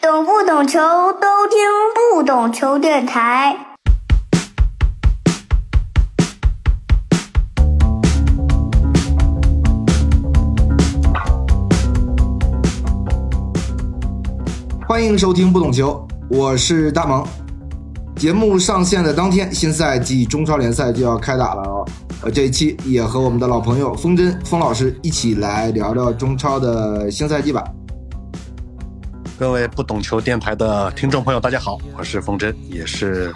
懂不懂球都听不懂球电台。欢迎收听不懂球，我是大萌。节目上线的当天，新赛季中超联赛就要开打了哦。呃，这一期也和我们的老朋友风筝风老师一起来聊聊中超的新赛季吧。各位不懂球电台的听众朋友，大家好，我是风筝，也是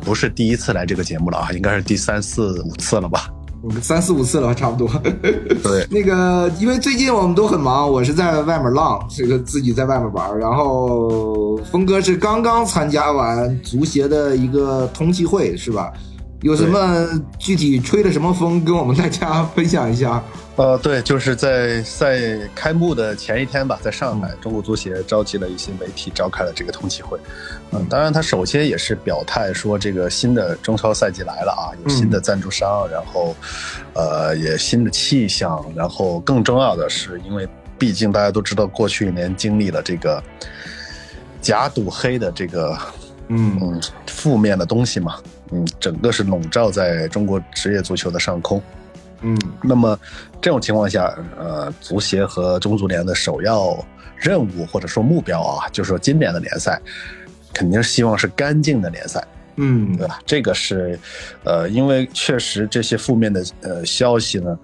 不是第一次来这个节目了啊？应该是第三四五次了吧？三四五次了，差不多。对，那个，因为最近我们都很忙，我是在外面浪，这个自己在外面玩，然后峰哥是刚刚参加完足协的一个通气会，是吧？有什么具体吹的什么风，跟我们大家分享一下。呃，对，就是在赛开幕的前一天吧，在上海，中国足协召集了一些媒体，召开了这个通气会。嗯，当然，他首先也是表态说，这个新的中超赛季来了啊，有新的赞助商，然后，呃，也新的气象，然后更重要的是，因为毕竟大家都知道，过去一年经历了这个假赌黑的这个，嗯，负面的东西嘛，嗯，整个是笼罩在中国职业足球的上空。嗯，那么这种情况下，呃，足协和中足联的首要任务或者说目标啊，就是说今年的联赛肯定是希望是干净的联赛，嗯，对吧？这个是，呃，因为确实这些负面的呃消息呢，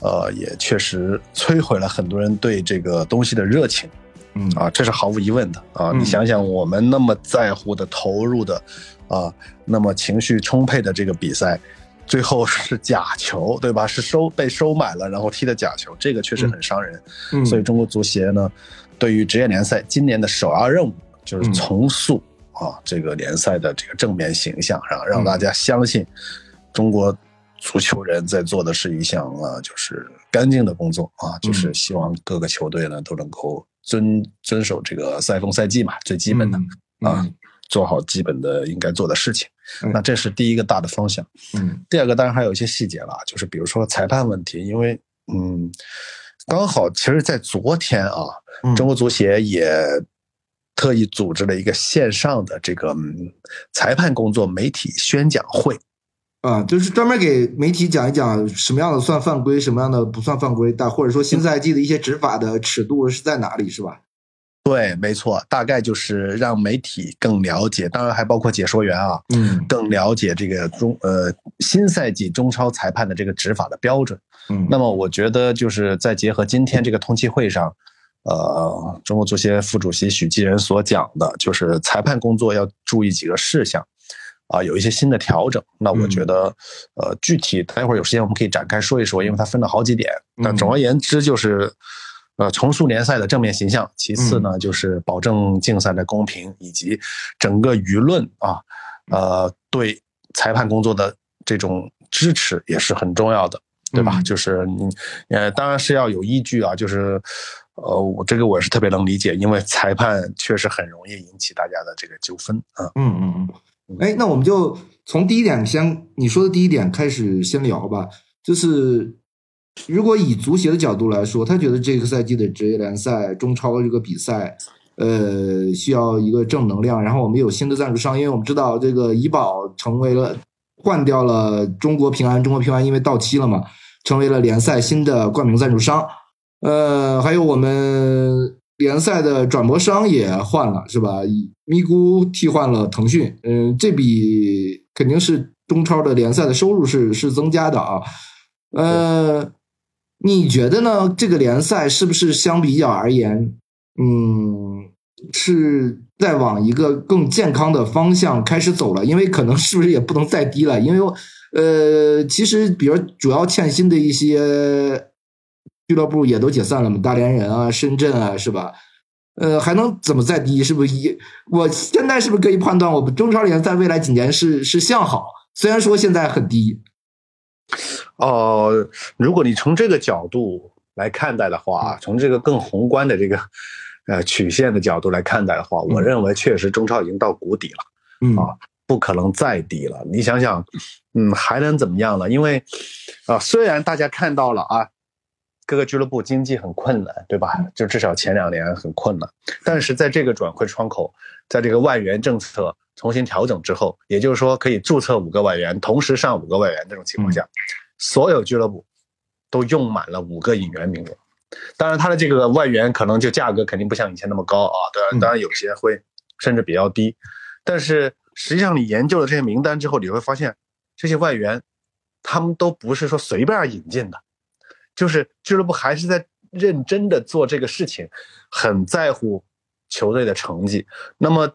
呃，也确实摧毁了很多人对这个东西的热情，嗯啊，这是毫无疑问的啊。你想想，我们那么在乎的、投入的，啊，那么情绪充沛的这个比赛。最后是假球，对吧？是收被收买了，然后踢的假球，这个确实很伤人。嗯，所以中国足协呢，对于职业联赛今年的首要任务就是重塑啊这个联赛的这个正面形象，让让大家相信中国足球人在做的是一项啊就是干净的工作啊，就是希望各个球队呢都能够遵遵守这个赛风赛季嘛，最基本的啊，做好基本的应该做的事情。那这是第一个大的方向，嗯，第二个当然还有一些细节了，就是比如说裁判问题，因为嗯，刚好其实，在昨天啊，中国足协也特意组织了一个线上的这个裁判工作媒体宣讲会，啊，就是专门给媒体讲一讲什么样的算犯规，什么样的不算犯规，但或者说新赛季的一些执法的尺度是在哪里，是吧？对，没错，大概就是让媒体更了解，当然还包括解说员啊，嗯，更了解这个中呃新赛季中超裁判的这个执法的标准。嗯，那么我觉得就是再结合今天这个通气会上，呃，中国足协副主席许继仁所讲的，就是裁判工作要注意几个事项，啊，有一些新的调整。那我觉得，呃，具体待会儿有时间我们可以展开说一说，因为它分了好几点。那总而言之就是。呃，重塑联赛的正面形象，其次呢，就是保证竞赛的公平，以及整个舆论啊，呃，对裁判工作的这种支持也是很重要的，对吧？就是你，呃，当然是要有依据啊，就是，呃，我这个我是特别能理解，因为裁判确实很容易引起大家的这个纠纷啊。嗯嗯嗯。哎，那我们就从第一点先，你说的第一点开始先聊吧，就是。如果以足协的角度来说，他觉得这个赛季的职业联赛中超这个比赛，呃，需要一个正能量。然后我们有新的赞助商，因为我们知道这个怡宝成为了换掉了中国平安，中国平安因为到期了嘛，成为了联赛新的冠名赞助商。呃，还有我们联赛的转播商也换了，是吧？咪咕替换了腾讯，嗯，这笔肯定是中超的联赛的收入是是增加的啊，呃。你觉得呢？这个联赛是不是相比较而言，嗯，是在往一个更健康的方向开始走了？因为可能是不是也不能再低了？因为呃，其实比如主要欠薪的一些俱乐部也都解散了嘛，大连人啊、深圳啊，是吧？呃，还能怎么再低？是不是一？我现在是不是可以判断，我们中超联赛未来几年是是向好？虽然说现在很低。哦，如果你从这个角度来看待的话，从这个更宏观的这个呃曲线的角度来看待的话，我认为确实中超已经到谷底了，嗯啊，不可能再低了。你想想，嗯，还能怎么样呢？因为啊，虽然大家看到了啊，各个俱乐部经济很困难，对吧？就至少前两年很困难。但是在这个转会窗口，在这个外援政策重新调整之后，也就是说可以注册五个外援，同时上五个外援这种情况下，所有俱乐部都用满了五个引援名额。当然，他的这个外援可能就价格肯定不像以前那么高啊，当然，当然有些会甚至比较低。但是实际上，你研究了这些名单之后，你会发现这些外援他们都不是说随便引进的。就是俱乐部还是在认真的做这个事情，很在乎球队的成绩。那么，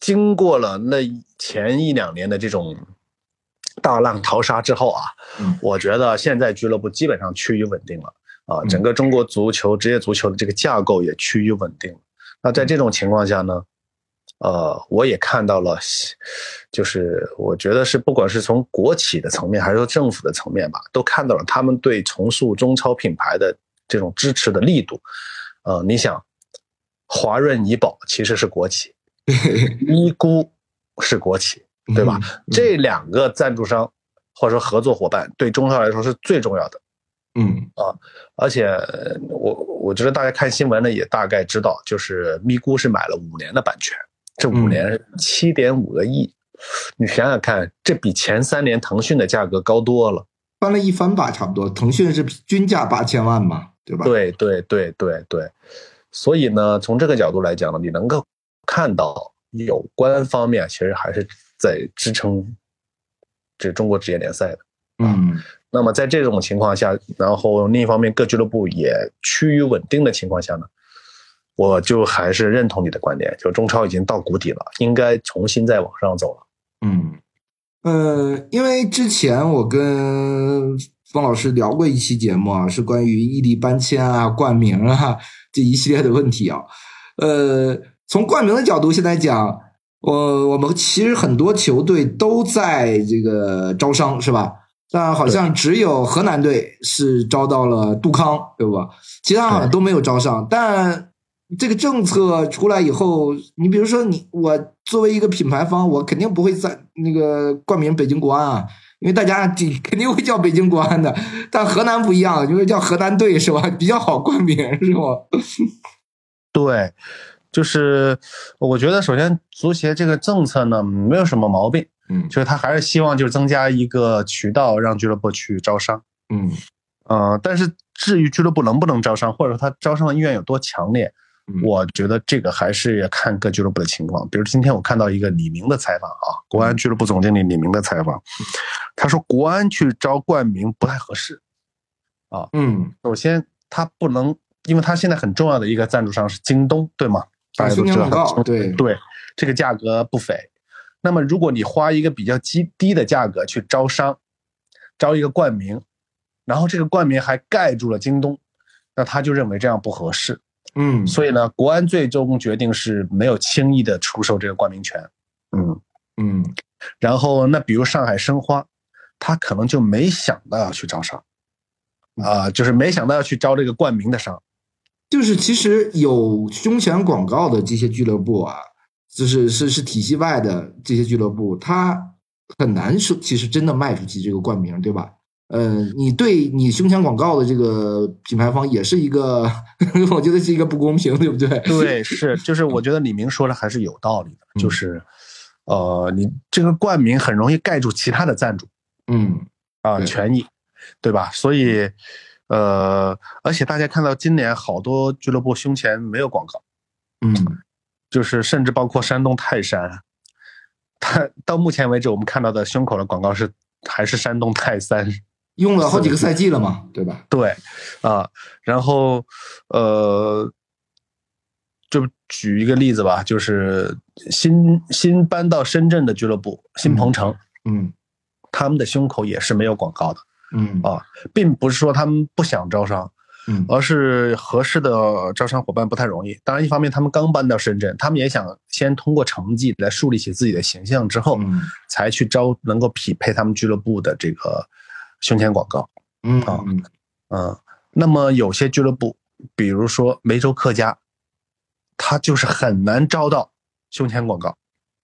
经过了那前一两年的这种大浪淘沙之后啊，我觉得现在俱乐部基本上趋于稳定了啊，整个中国足球职业足球的这个架构也趋于稳定。那在这种情况下呢？呃，我也看到了，就是我觉得是不管是从国企的层面，还是说政府的层面吧，都看到了他们对重塑中超品牌的这种支持的力度。呃，你想，华润怡宝其实是国企，咪咕是国企，对吧？这两个赞助商或者说合作伙伴对中超来说是最重要的。嗯啊，而且我我觉得大家看新闻呢，也大概知道，就是咪咕是买了五年的版权。这五年七点五个亿，你想想看，这比前三年腾讯的价格高多了，翻了一番吧，差不多。腾讯是均价八千万嘛，对吧？对对对对对，所以呢，从这个角度来讲呢，你能够看到有关方面其实还是在支撑这中国职业联赛的。嗯，那么在这种情况下，然后另一方面各俱乐部也趋于稳定的情况下呢？我就还是认同你的观点，就中超已经到谷底了，应该重新再往上走了。嗯，呃，因为之前我跟方老师聊过一期节目啊，是关于异地搬迁啊、冠名啊这一系列的问题啊。呃，从冠名的角度，现在讲，我我们其实很多球队都在这个招商，是吧？但好像只有河南队是招到了杜康，对吧？其他好像都没有招上，但。这个政策出来以后，你比如说你我作为一个品牌方，我肯定不会在那个冠名北京国安啊，因为大家肯定会叫北京国安的。但河南不一样，因为叫河南队是吧？比较好冠名是吧？对，就是我觉得首先足协这个政策呢没有什么毛病，嗯，就是他还是希望就是增加一个渠道让俱乐部去招商，嗯，呃，但是至于俱乐部能不能招商，或者说他招商的意愿有多强烈？我觉得这个还是要看各俱乐部的情况。比如今天我看到一个李明的采访啊，国安俱乐部总经理李明的采访，他说国安去招冠名不太合适啊。嗯，首先他不能，因为他现在很重要的一个赞助商是京东，对吗？大家都知道，对对，这个价格不菲。那么如果你花一个比较低低的价格去招商，招一个冠名，然后这个冠名还盖住了京东，那他就认为这样不合适。嗯，所以呢，国安最终决定是没有轻易的出售这个冠名权。嗯嗯，然后那比如上海申花，他可能就没想到要去招商，啊，就是没想到要去招这个冠名的商。就是其实有胸前广告的这些俱乐部啊，就是是是体系外的这些俱乐部，他很难说，其实真的卖出去这个冠名，对吧？呃，你对你胸前广告的这个品牌方也是一个，我觉得是一个不公平，对不对？对，是，就是我觉得李明说的还是有道理的，就是，呃，你这个冠名很容易盖住其他的赞助，嗯，啊，权益，对吧？所以，呃，而且大家看到今年好多俱乐部胸前没有广告，嗯，就是甚至包括山东泰山，他到目前为止我们看到的胸口的广告是还是山东泰山。用了好几个赛季了嘛，对吧？对，啊，然后，呃，就举一个例子吧，就是新新搬到深圳的俱乐部新鹏城，嗯，他们的胸口也是没有广告的，嗯。啊，并不是说他们不想招商，嗯，而是合适的招商伙伴不太容易。当然，一方面他们刚搬到深圳，他们也想先通过成绩来树立起自己的形象，之后才去招能够匹配他们俱乐部的这个。胸前广告，嗯啊，嗯，那么有些俱乐部，比如说梅州客家，他就是很难招到胸前广告，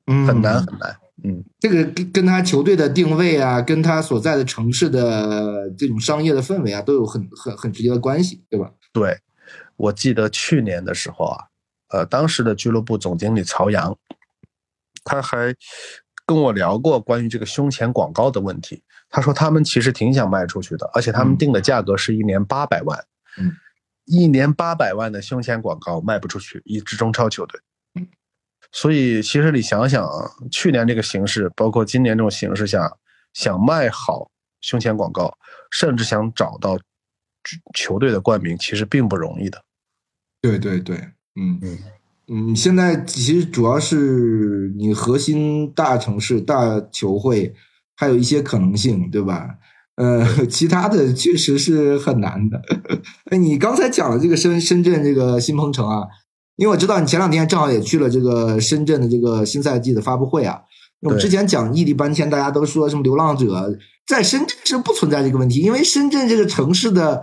嗯，很难很难嗯，这个跟跟他球队的定位啊，跟他所在的城市的这种商业的氛围啊，都有很很很直接的关系，对吧？对，我记得去年的时候啊，呃，当时的俱乐部总经理曹阳，他还跟我聊过关于这个胸前广告的问题。他说他们其实挺想卖出去的，而且他们定的价格是一年八百万。嗯，一年八百万的胸前广告卖不出去，一支中超球队。嗯，所以其实你想想啊，去年这个形势，包括今年这种形势下，想卖好胸前广告，甚至想找到球队的冠名，其实并不容易的。对对对，嗯嗯嗯，现在其实主要是你核心大城市、大球会，还有一些可能性，对吧？呃，其他的确实是很难的。哎，你刚才讲了这个深深圳这个新鹏城啊，因为我知道你前两天正好也去了这个深圳的这个新赛季的发布会啊。我们之前讲异地搬迁，大家都说什么流浪者在深圳是不存在这个问题，因为深圳这个城市的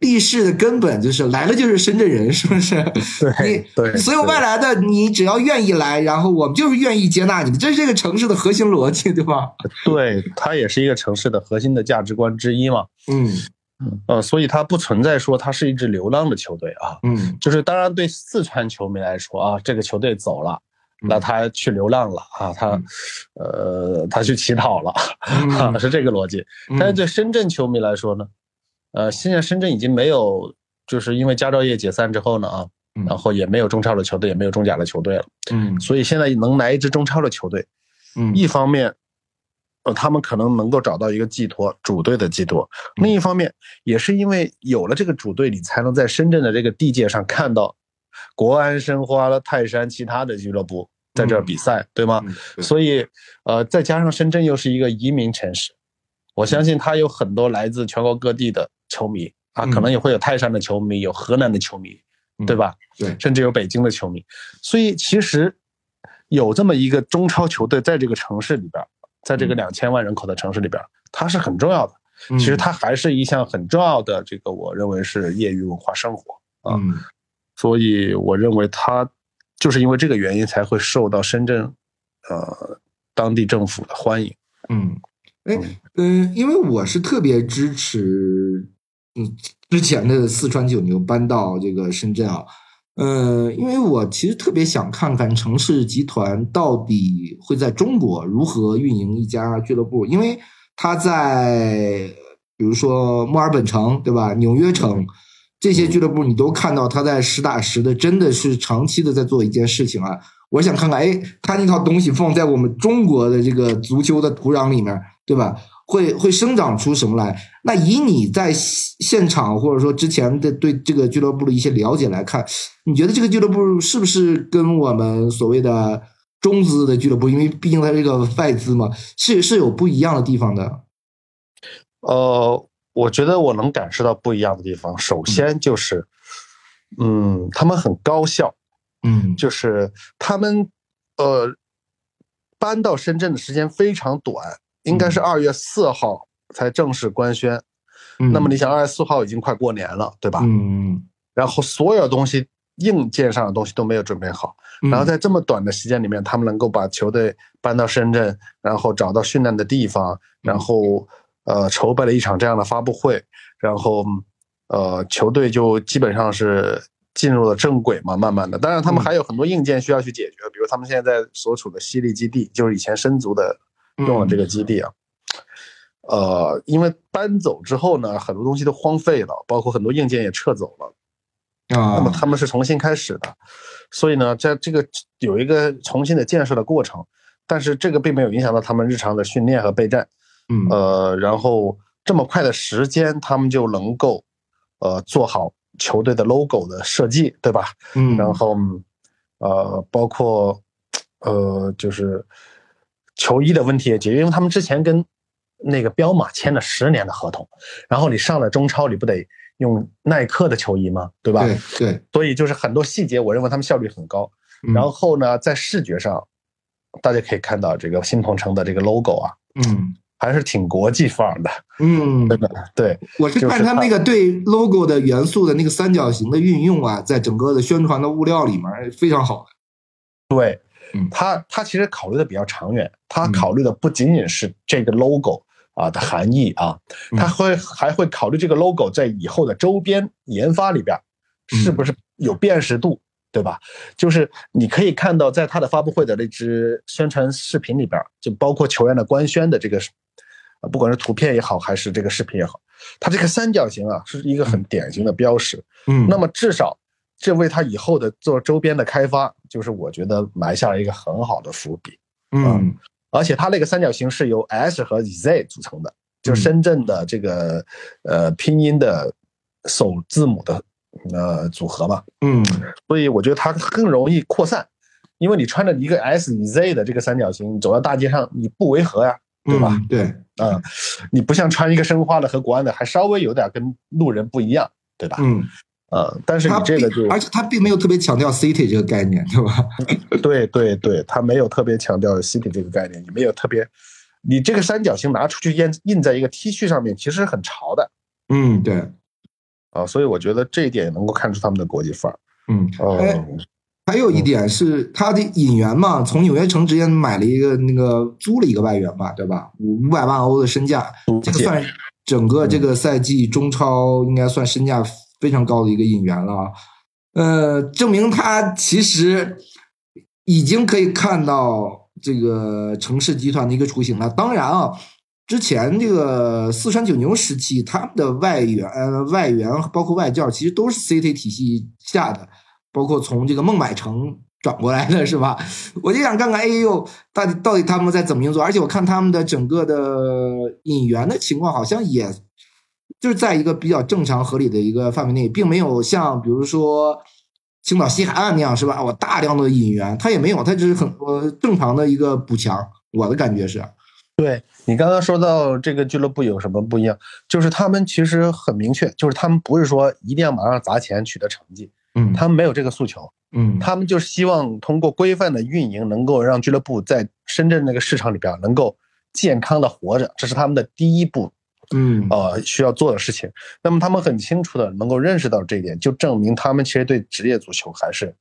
立市的根本就是来了就是深圳人，是不是？对对，所有外来的你只要愿意来，然后我们就是愿意接纳你们，这是这个城市的核心逻辑，对吧？对，它也是一个城市的核心的价值观之一嘛。嗯呃，所以它不存在说它是一支流浪的球队啊。嗯。就是当然对四川球迷来说啊，这个球队走了。那他去流浪了啊，他，呃，他去乞讨了，嗯。是这个逻辑。但是对深圳球迷来说呢，呃，现在深圳已经没有，就是因为佳兆业解散之后呢啊，然后也没有中超的球队，也没有中甲的球队了，嗯。所以现在能来一支中超的球队，嗯。一方面，呃，他们可能能够找到一个寄托，主队的寄托；另一方面，也是因为有了这个主队，你才能在深圳的这个地界上看到国安、申花了、泰山其他的俱乐部在这儿比赛，对吗？嗯所以，呃，再加上深圳又是一个移民城市，我相信他有很多来自全国各地的球迷啊，嗯可能也会有泰山的球迷，有河南的球迷，对吧？对，甚至有北京的球迷。所以其实有这么一个中超球队在这个城市里边，在这个两千万人口的城市里边，它是很重要的。嗯其实它还是一项很重要的这个，我认为是业余文化生活啊。嗯所以我认为它就是因为这个原因才会受到深圳呃当地政府的欢迎。嗯，哎嗯，因为我是特别支持嗯之前的四川九牛搬到这个深圳啊，呃，因为我其实特别想看看城市集团到底会在中国如何运营一家俱乐部，因为他在比如说墨尔本城对吧，纽约城。这些俱乐部你都看到他在实打实的，真的是长期的在做一件事情啊！我想看看，哎，他那套东西放在我们中国的这个足球的土壤里面，对吧？会会生长出什么来？那以你在现场或者说之前的对这个俱乐部的一些了解来看，你觉得这个俱乐部是不是跟我们所谓的中资的俱乐部，因为毕竟它这个外资嘛，是是有不一样的地方的？呃。我觉得我能感受到不一样的地方。首先就是，嗯，他们很高效，嗯，就是他们呃搬到深圳的时间非常短，应该是二月四号才正式官宣。嗯、那么你想，二月四号已经快过年了，对吧？嗯，然后所有东西硬件上的东西都没有准备好，嗯、然后在这么短的时间里面，他们能够把球队搬到深圳，然后找到训练的地方，然后。呃，筹备了一场这样的发布会，然后，呃，球队就基本上是进入了正轨嘛，慢慢的。当然，他们还有很多硬件需要去解决，比如他们现在所处的西利基地，就是以前申足的用了这个基地啊。嗯、呃，因为搬走之后呢，很多东西都荒废了，包括很多硬件也撤走了。啊，那么他们是重新开始的，所以呢，在这个有一个重新的建设的过程，但是这个并没有影响到他们日常的训练和备战。嗯，呃，然后这么快的时间，他们就能够，呃，做好球队的 logo 的设计，对吧？嗯，然后，呃，包括，呃，就是球衣的问题也解决，因为他们之前跟那个彪马签了十年的合同，然后你上了中超，你不得用耐克的球衣吗？对吧？对对，所以就是很多细节，我认为他们效率很高。嗯、然后呢，在视觉上，大家可以看到这个新同城的这个 logo 啊，嗯。还是挺国际范儿的，嗯，对的，对。我是看他那个对 logo 的元素的那个三角形的运用啊，在整个的宣传的物料里面非常好。对，嗯他他其实考虑的比较长远，他考虑的不仅仅是这个 logo 啊的含义啊，嗯。他会还会考虑这个 logo 在以后的周边研发里边是不是有辨识度，对吧？就是你可以看到，在他的发布会的那支宣传视频里边，就包括球员的官宣的这个，啊，不管是图片也好，还是这个视频也好，它这个三角形啊，是一个很典型的标识。嗯，那么至少这为他以后的做周边的开发，就是我觉得埋下了一个很好的伏笔。嗯而且它那个三角形是由 S 和 Z 组成的，就是深圳的这个呃拼音的首字母的呃组合嘛，嗯所以我觉得它更容易扩散，因为你穿着一个 S 与 Z 的这个三角形，你走到大街上你不违和呀，对吧？嗯对，啊、你不像穿一个申花的和国安的，还稍微有点跟路人不一样，对吧？嗯，呃，但是你他这个就而且他并没有特别强调 city 这个概念，对吧？对 对对，他没有特别强调 city 这个概念，也没有特别，你这个三角形拿出去印印在一个 T 恤上面，其实很潮的嗯，对，啊，所以我觉得这一点也能够看出他们的国际范儿。嗯。哦、哎还有一点是，他的引援嘛，从纽约城直接买了一个那个租了一个外援吧，对吧？五五百万欧的身价，这个算整个这个赛季中超应该算身价非常高的一个引援了啊。呃，证明他其实已经可以看到这个城市集团的一个雏形了。当然啊，之前这个四川九牛时期，他们的外援、外援包括外教，其实都是 CT 体系下的。包括从这个孟买城转过来的是吧？我就想看看，哎呦，到底到底他们在怎么运作？而且我看他们的整个的引援的情况，好像也就是在一个比较正常合理的一个范围内，并没有像比如说青岛西海岸那样是吧？我大量的引援，他也没有，他只是很呃正常的一个补强。我的感觉是，对你刚刚说到这个俱乐部有什么不一样，就是他们其实很明确，就是他们不是说一定要马上砸钱取得成绩，嗯，他们没有这个诉求，嗯，他们就是希望通过规范的运营，能够让俱乐部在深圳那个市场里边能够健康的活着，这是他们的第一步，嗯。呃，需要做的事情。那么他们很清楚的能够认识到这一点，就证明他们其实对职业足球还是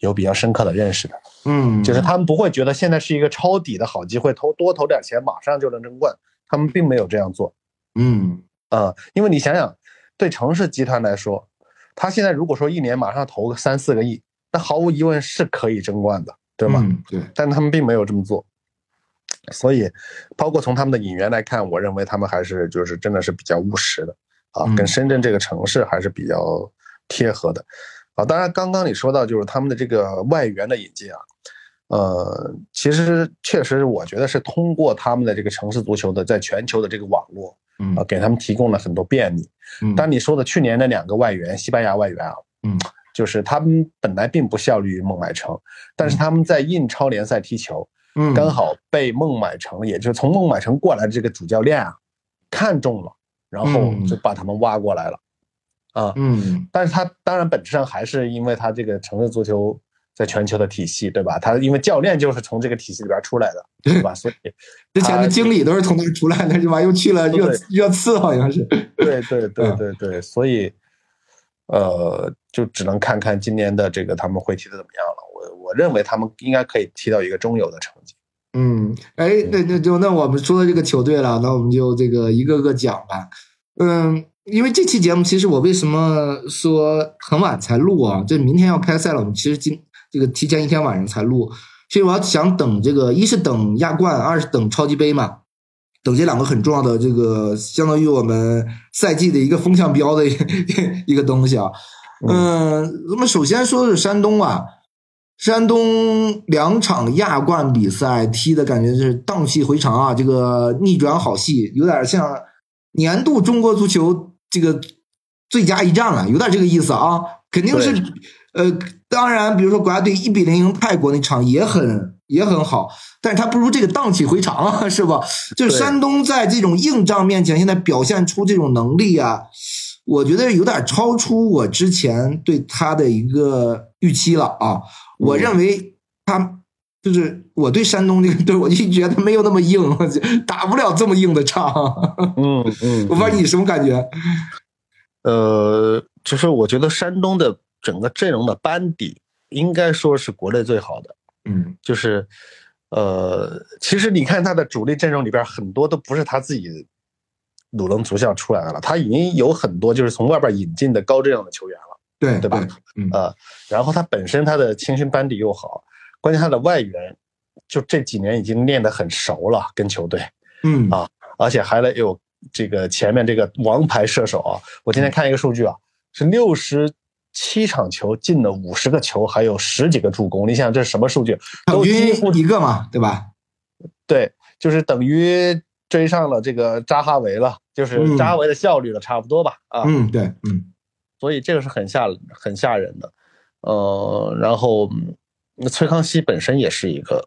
有比较深刻的认识的，嗯，就是他们不会觉得现在是一个抄底的好机会，投多投点钱马上就能争冠，他们并没有这样做。嗯。啊、因为你想想，对城市集团来说，他现在如果说一年马上投个三四个亿，那毫无疑问是可以争冠的，对吗？嗯对，但他们并没有这么做，所以包括从他们的引援来看，我认为他们还是就是真的是比较务实的啊，嗯跟深圳这个城市还是比较贴合的啊。当然，刚刚你说到就是他们的这个外援的引进啊，呃，其实确实我觉得是通过他们的这个城市足球的在全球的这个网络嗯啊，给他们提供了很多便利。嗯，但你说的去年那两个外援，西班牙外援啊，嗯，就是他们本来并不效力于孟买城，但是他们在印超联赛踢球，嗯刚好被孟买城，也就是从孟买城过来的这个主教练啊看中了，然后嗯就把他们挖过来了，啊，嗯但是他当然本质上还是因为他这个城市足球在全球的体系，对吧？他因为教练就是从这个体系里边出来的，对吧？所以之前的经理都是从那儿出来的，是吧？又去了热热刺，好像是。对对对嗯对对，所以，呃，就只能看看今年的这个他们会踢的怎么样了。我我认为他们应该可以踢到一个中游的成绩。嗯，哎，那那就那我们说到这个球队了，那我们就这个一个个讲吧。嗯，因为这期节目其实我为什么说很晚才录啊？这明天要开赛了，我们其实今这个提前一天晚上才录，所以我要想等这个，一是等亚冠，二是等超级杯嘛，等这两个很重要的这个相当于我们赛季的一个风向标的一 一个东西啊。嗯，那么首先说的是山东啊，山东两场亚冠比赛踢的感觉是荡气回肠啊，这个逆转好戏，有点像年度中国足球这个最佳一战了，有点这个意思啊，肯定是呃，当然，比如说国家队一比零赢泰国那场也很也很好，但是他不如这个荡气回肠啊，是吧？就是山东在这种硬仗面前，现在表现出这种能力啊，我觉得有点超出我之前对他的一个预期了啊。我认为他就是我对山东这个队，我就觉得没有那么硬，打不了这么硬的仗。嗯嗯 我不知道你什么感觉？呃，就是我觉得山东的整个阵容的班底应该说是国内最好的嗯就是，呃，其实你看他的主力阵容里边很多都不是他自己鲁能足校出来的了，他已经有很多就是从外边引进的高质量的球员了。对对吧？嗯呃，然后他本身他的青训班底又好，关键他的外援就这几年已经练得很熟了，跟球队，嗯啊而且还得有这个前面这个王牌射手啊，我今天看一个数据啊，是六十七场球进了五十个球，还有十几个助攻，你想这是什么数据？都几乎一个嘛，对吧？对，就是等于追上了这个扎哈维了，就是嗯扎哈维的效率了，差不多吧？啊，嗯，对，嗯所以这个是很吓很吓人的，呃，然后嗯崔康熙本身也是一个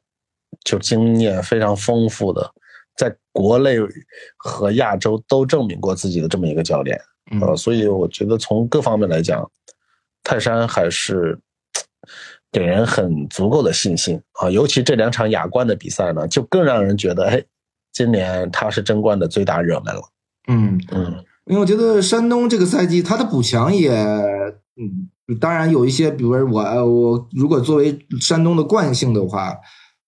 就经验非常丰富的，在国内和亚洲都证明过自己的这么一个教练，呃，嗯所以我觉得从各方面来讲，泰山还是 给人很足够的信心啊，尤其这两场亚冠的比赛呢，就更让人觉得，哎，今年他是争冠的最大热门了，嗯，嗯因为我觉得山东这个赛季他的补强也，嗯，当然有一些，比如说我我如果作为山东的惯性的话，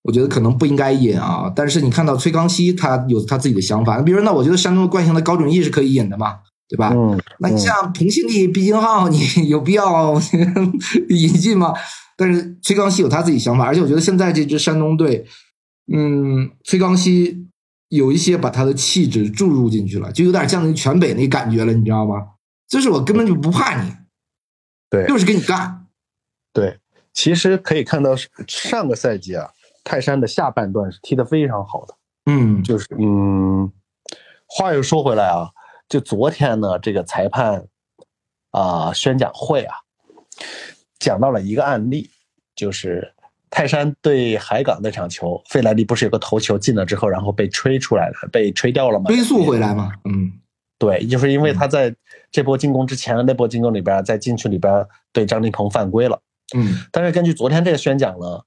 我觉得可能不应该引啊。但是你看到崔康熙他有他自己的想法，比如说那我觉得山东的惯性的高准翼是可以引的嘛，对吧？嗯，那你像彭新力、毕金浩，你有必要 引进吗？但是崔刚熙有他自己想法，而且我觉得现在这支山东队，嗯，崔刚熙有一些把他的气质注入进去了，就有点像那全北那感觉了，你知道吗？就是我根本就不怕你，对就是跟你干。对，其实可以看到上个赛季啊，泰山的下半段是踢得非常好的。嗯就是嗯，话又说回来啊，就昨天呢，这个裁判啊、宣讲会啊，讲到了一个案例，就是泰山对海港那场球，费莱利不是有个头球进了之后，然后被吹出来了，被吹掉了吗？追溯回来嘛，嗯对，就是因为他在这波进攻之前的那波进攻里边，在禁区里边对张琳芃犯规了。嗯但是根据昨天这个宣讲呢，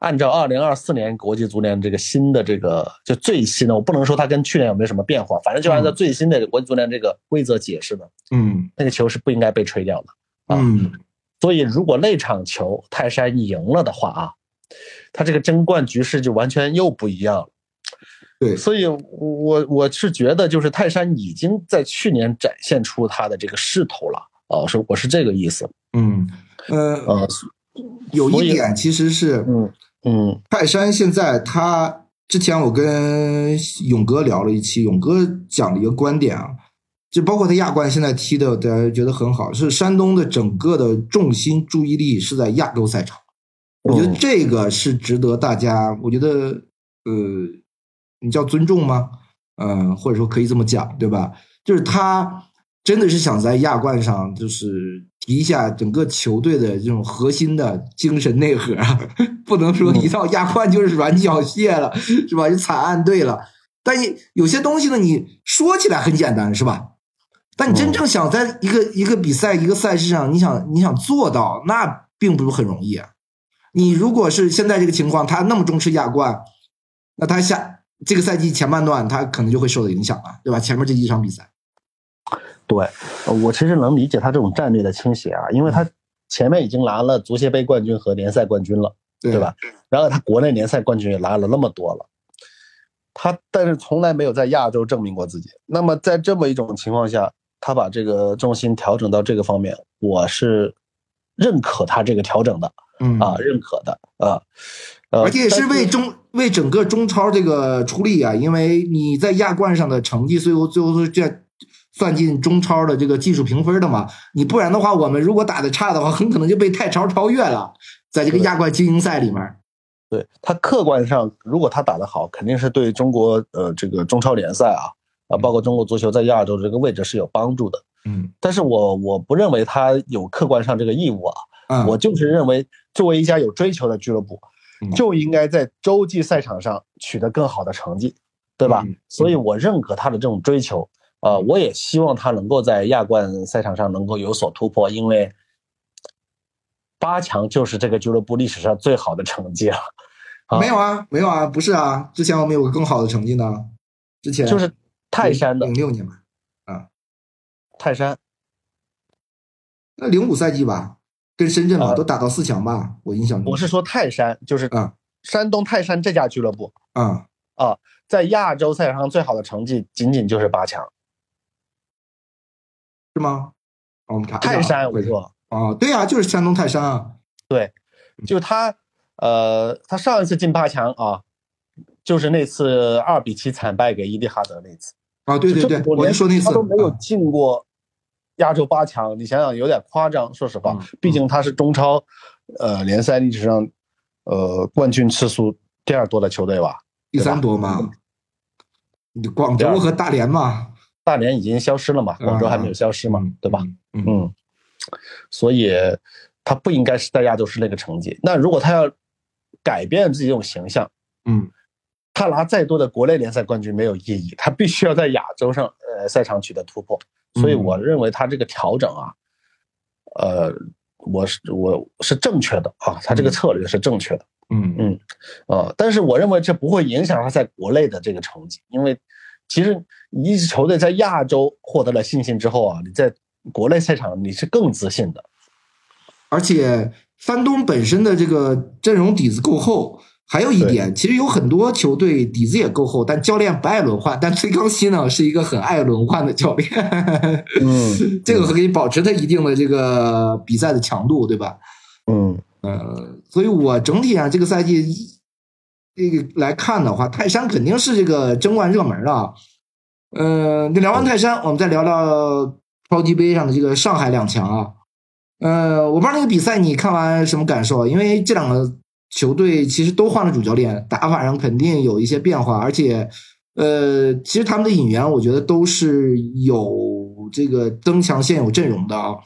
按照二零二四年国际足联这个新的这个就最新的，我不能说它跟去年有没有什么变化，反正就按照最新的国际足联这个规则解释的，嗯那个球是不应该被吹掉的。嗯所以如果那场球泰山赢了的话啊，他这个争冠局势就完全又不一样了。对，所以我我是觉得，就是泰山已经在去年展现出他的这个势头了。哦，是我是这个意思。嗯呃，呃，有一点其实是，嗯嗯泰山现在他之前我跟勇哥聊了一期，勇哥讲了一个观点啊，就包括他亚冠现在踢的，大家觉得很好，是山东的整个的重心注意力是在亚洲赛场，我觉得嗯这个是值得大家，我觉得呃，你叫尊重吗？嗯、或者说可以这么讲，对吧？就是他真的是想在亚冠上，就是提一下整个球队的这种核心的精神内核啊，不能说一到亚冠就是软脚蟹了，是吧？就惨案队了。但你有些东西呢，你说起来很简单，是吧？但你真正想在一个一个比赛、一个赛事上，你想你想做到，那并不是很容易啊。你如果是现在这个情况，他那么重视亚冠，那他下这个赛季前半段他可能就会受到影响了，对吧？前面这几场比赛，对，呃我其实能理解他这种战略的倾斜啊，因为他前面已经拿了足协杯冠军和联赛冠军了，对对吧？？然后他国内联赛冠军也拿了那么多了，他但是从来没有在亚洲证明过自己。那么在这么一种情况下，他把这个重心调整到这个方面，我是认可他这个调整的嗯啊，认可的啊，呃，而且也是为中为整个中超这个出力啊，因为你在亚冠上的成绩，最后最后是这算进中超的这个技术评分的嘛。你不然的话，我们如果打的差的话，很可能就被泰超超越了，在这个亚冠精英赛里面。对他客观上，如果他打得好，肯定是对中国呃这个中超联赛啊啊，包括中国足球在亚洲这个位置是有帮助的。嗯但是我我不认为他有客观上这个义务啊，啊，我就是认为作为一家有追求的俱乐部嗯，就应该在洲际赛场上取得更好的成绩，对吧嗯？所以我认可他的这种追求，呃，我也希望他能够在亚冠赛场上能够有所突破，因为八强就是这个俱乐部历史上最好的成绩了。啊没有啊，没有啊，不是啊，之前我们有个更好的成绩呢，之前就是泰山的零六年嘛，泰山，那零五赛季吧，跟深圳嘛啊都打到四强吧，我印象中我是说泰山，就是啊山东泰山这家俱乐部啊啊，在亚洲赛场上最好的成绩仅仅就是八强。是吗？我们查泰山，我说啊，对呀，就是山东泰山啊。对，就他，呃，他上一次进八强啊，就是那次二比七惨败给伊蒂哈德那次啊。对对对，我就说那次他都没有进过亚洲八强，你想想有点夸张。说实话，毕竟他是中超呃联赛历史上呃冠军次数第二多的球队吧？第三多吗？广州和大连嘛。大连已经消失了嘛？广州还没有消失嘛？对吧？嗯，所以他不应该是在亚洲是那个成绩。那如果他要改变自己这种形象，嗯，他拿再多的国内联赛冠军没有意义，他必须要在亚洲上呃赛场取得突破。所以我认为他这个调整啊，呃，我是我是正确的啊，他这个策略是正确的。嗯嗯啊，但是我认为这不会影响他在国内的这个成绩，因为。其实，一支球队在亚洲获得了信心之后啊，你在国内赛场你是更自信的。而且，山东本身的这个阵容底子够厚。还有一点，其实有很多球队底子也够厚，但教练不爱轮换。但崔康熙呢，是一个很爱轮换的教练。嗯，这个可以保持他一定的这个比赛的强度，对吧？嗯呃，所以我整体上这个赛季。这个来看的话，泰山肯定是这个争冠热门的。嗯，聊完泰山，我们再聊聊超级杯上的这个上海两强啊。呃，我不知道那个比赛你看完什么感受？因为这两个球队其实都换了主教练，打法上肯定有一些变化，而且，呃，其实他们的引援我觉得都是有这个增强现有阵容的啊。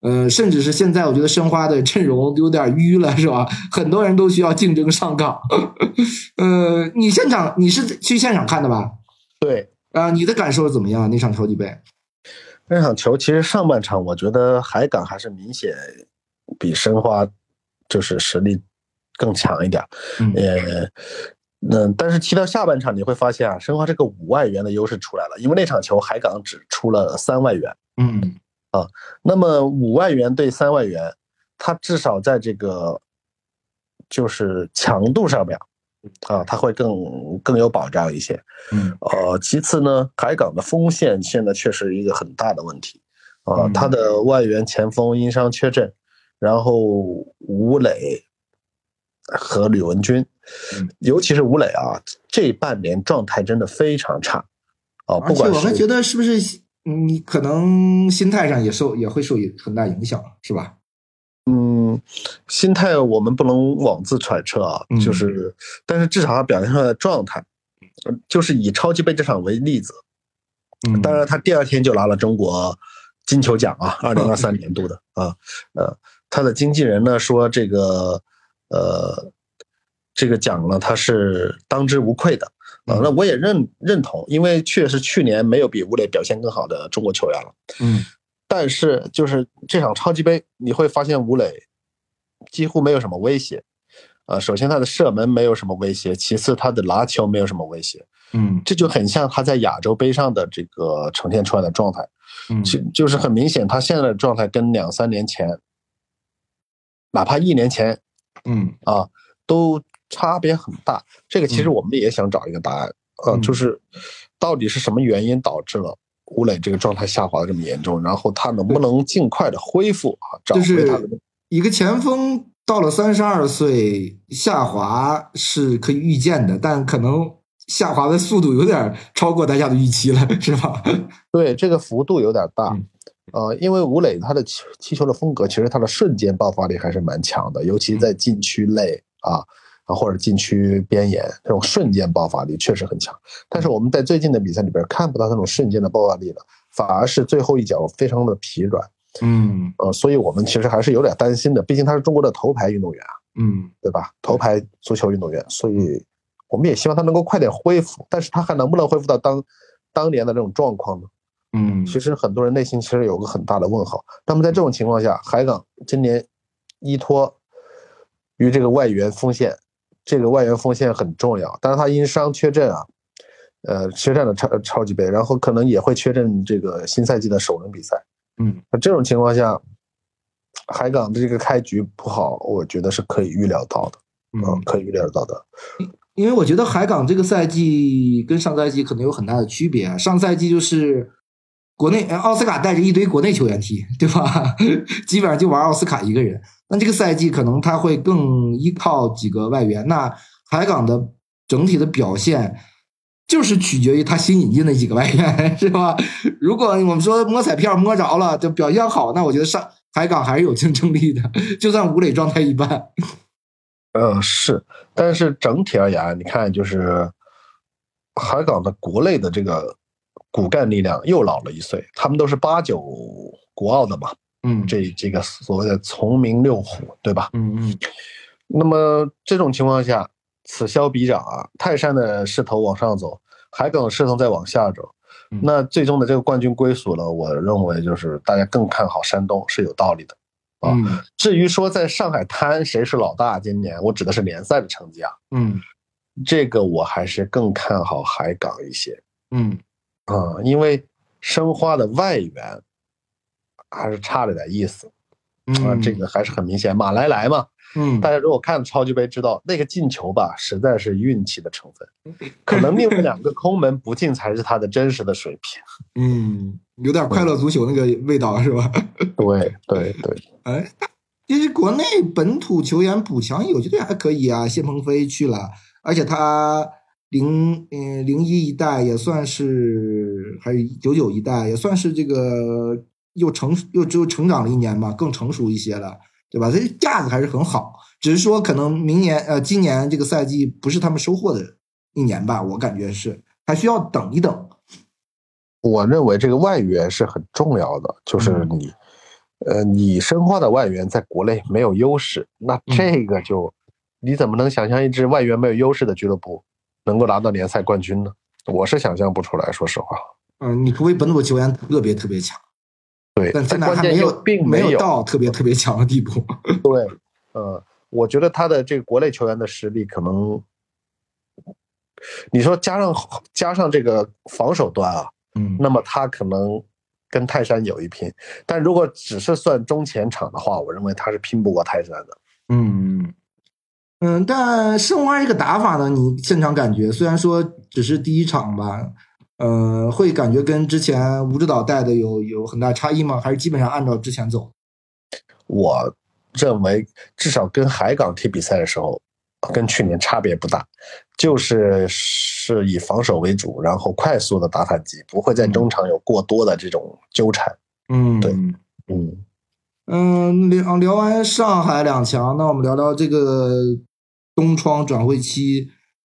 呃，甚至是现在，我觉得申花的阵容有点淤了，是吧？很多人都需要竞争上岗。呃，你现场你是去现场看的吧？对啊，你的感受怎么样？那场超级杯，那场球其实上半场我觉得海港还是明显比申花就是实力更强一点。嗯，呃，那但是踢到下半场你会发现啊，申花这个五万元的优势出来了，因为那场球海港只出了三万元。嗯。啊，那么五万元对三外援，他至少在这个就是强度上面，啊，他会更更有保障一些。嗯，呃，其次呢，海港的锋线现在确实一个很大的问题，啊，他的外援前锋因伤缺阵，然后吴磊和吕文君，尤其是吴磊啊，这半年状态真的非常差，啊，不管我还觉得是不是？你可能心态上也受也会受很大影响，是吧？嗯，心态我们不能妄自揣测啊，就是，但是至少他表现出来的状态，就是以超级杯这场为例子。嗯，当然他第二天就拿了中国金球奖啊，二零二三年度的啊，呃，他的经纪人呢说这个，呃，这个奖呢他是当之无愧的。啊，那我也认认同，因为确实去年没有比吴磊表现更好的中国球员了。嗯，但是就是这场超级杯，你会发现吴磊几乎没有什么威胁。啊，首先他的射门没有什么威胁，其次他的拿球没有什么威胁。嗯，这就很像他在亚洲杯上的这个呈现出来的状态。嗯，就就是很明显，他现在的状态跟两三年前，哪怕一年前，嗯啊，都。差别很大，这个其实我们也想找一个答案，呃，就是到底是什么原因导致了吴磊这个状态下滑的这么严重，然后他能不能尽快的恢复啊？找回他的一个前锋到了三十二岁下滑是可以预见的，但可能下滑的速度有点超过大家的预期了，是吧？对，这个幅度有点大，呃，因为吴磊他的踢踢球的风格，其实他的瞬间爆发力还是蛮强的，尤其在禁区内啊。啊，或者禁区边沿这种瞬间爆发力确实很强，但是我们在最近的比赛里边看不到那种瞬间的爆发力了，反而是最后一脚非常的疲软。嗯，呃，所以我们其实还是有点担心的，毕竟他是中国的头牌运动员啊，嗯，对吧？头牌足球运动员，所以我们也希望他能够快点恢复，但是他还能不能恢复到当当年的那种状况呢？嗯，其实很多人内心其实有个很大的问号。那么在这种情况下，海港今年依托于这个外援锋线。这个外援锋线很重要，但是他因伤缺阵啊，呃，缺阵了超超级杯，然后可能也会缺阵这个新赛季的首轮比赛。嗯，那这种情况下，海港的这个开局不好，我觉得是可以预料到的。嗯，可以预料到的。因为我觉得海港这个赛季跟上赛季可能有很大的区别。上赛季就是国内奥斯卡带着一堆国内球员踢，对吧？基本上就玩奥斯卡一个人。那这个赛季可能他会更依靠几个外援。那海港的整体的表现就是取决于他新引进的几个外援，是吧？如果我们说摸彩票摸着了，就表现好，那我觉得上海港还是有竞争力的，就算吴磊状态一般。嗯，是，但是整体而言，你看，就是海港的国内的这个骨干力量又老了一岁，他们都是八九国奥的嘛，嗯，这这个所谓的从明六虎，对吧？嗯嗯。那么这种情况下，此消彼长啊，泰山的势头往上走，海港的势头在往下走，那最终的这个冠军归属了，我认为就是大家更看好山东是有道理的。啊，至于说在上海滩谁是老大，今年我指的是联赛的成绩啊。嗯，这个我还是更看好海港一些。嗯，啊，因为申花的外援还是差了点意思。啊，这个还是很明显，马来来嘛。嗯，大家如果看超级杯知道那个进球吧，实在是运气的成分，可能另外两个空门不进才是他的真实的水平。嗯，有点快乐足球那个味道是吧？对对对。哎，其实国内本土球员补强，我觉得还可以啊。谢鹏飞去了，而且他零嗯零一一代也算是，还是九九一代也算是这个又成又只有成长了一年吧，更成熟一些了，对吧？这架子还是很好，只是说可能明年呃今年这个赛季不是他们收获的一年吧，我感觉是还需要等一等。我认为这个外援是很重要的，就是你。呃，你申花的外援在国内没有优势，那这个就你怎么能想象一支外援没有优势的俱乐部能够拿到联赛冠军呢？我是想象不出来，说实话。嗯，你除非本土球员特别特别强，对，但现在还没有，并没有到特别特别强的地步。对，呃，我觉得他的这个国内球员的实力可能，你说加上加上这个防守端啊，嗯，那么他可能。跟泰山有一拼，但如果只是算中前场的话，我认为他是拼不过泰山的。嗯嗯，但申花这个打法呢，你现场感觉虽然说只是第一场吧，呃，会感觉跟之前吴指导带的有有很大差异吗？还是基本上按照之前走？我认为至少跟海港踢比赛的时候。跟去年差别不大，就是是以防守为主，然后快速的打反击，不会在中场有过多的这种纠缠。嗯，对，嗯嗯，聊聊完上海两强，那我们聊聊这个东窗转会期，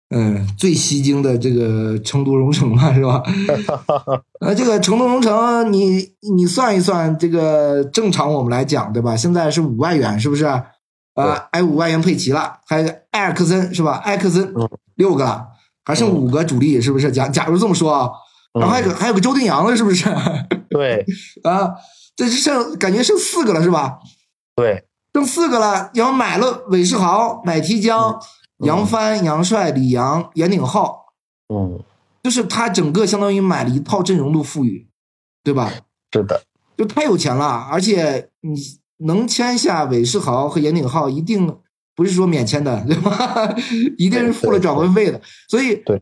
嗯，最吸睛的这个成都蓉城嘛，是吧？呃，这个成都蓉城，你你算一算，这个正常我们来讲，对吧？现在是五万元，是不是？啊，哎五万元配齐了，还有埃尔克森是吧？埃克森六个了，还剩五个主力，是不是？假假如这么说啊，然后还有个还有个周定洋了，是不是？对 啊，这剩感觉剩四个了，是吧？对，剩四个了。要买了韦世豪、买提江、杨帆、杨帅、李阳、严鼎浩，嗯，就是他整个相当于买了一套阵容都富裕，对吧？是的，就太有钱了，而且你。能签下韦世豪和严鼎浩，一定不是说免签的，对吧？一定是付了转会费的。所以，对，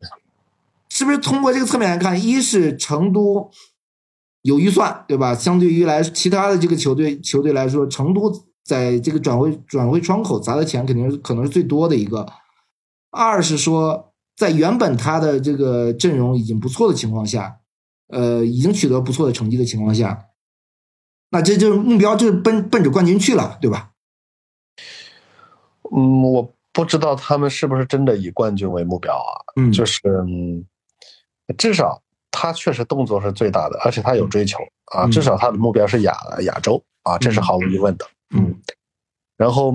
是不是通过这个侧面来看，一是成都有预算，对吧？相对于来其他的这个球队球队来说，成都在这个转会转会窗口砸的钱肯定是可能是最多的一个。二是说，在原本他的这个阵容已经不错的情况下，呃，已经取得不错的成绩的情况下。那这就是目标，就是奔奔着冠军去了，对吧？嗯，我不知道他们是不是真的以冠军为目标啊？嗯，就是至少他确实动作是最大的，而且他有追求啊。至少他的目标是亚亚洲啊，这是毫无疑问的。嗯，然后，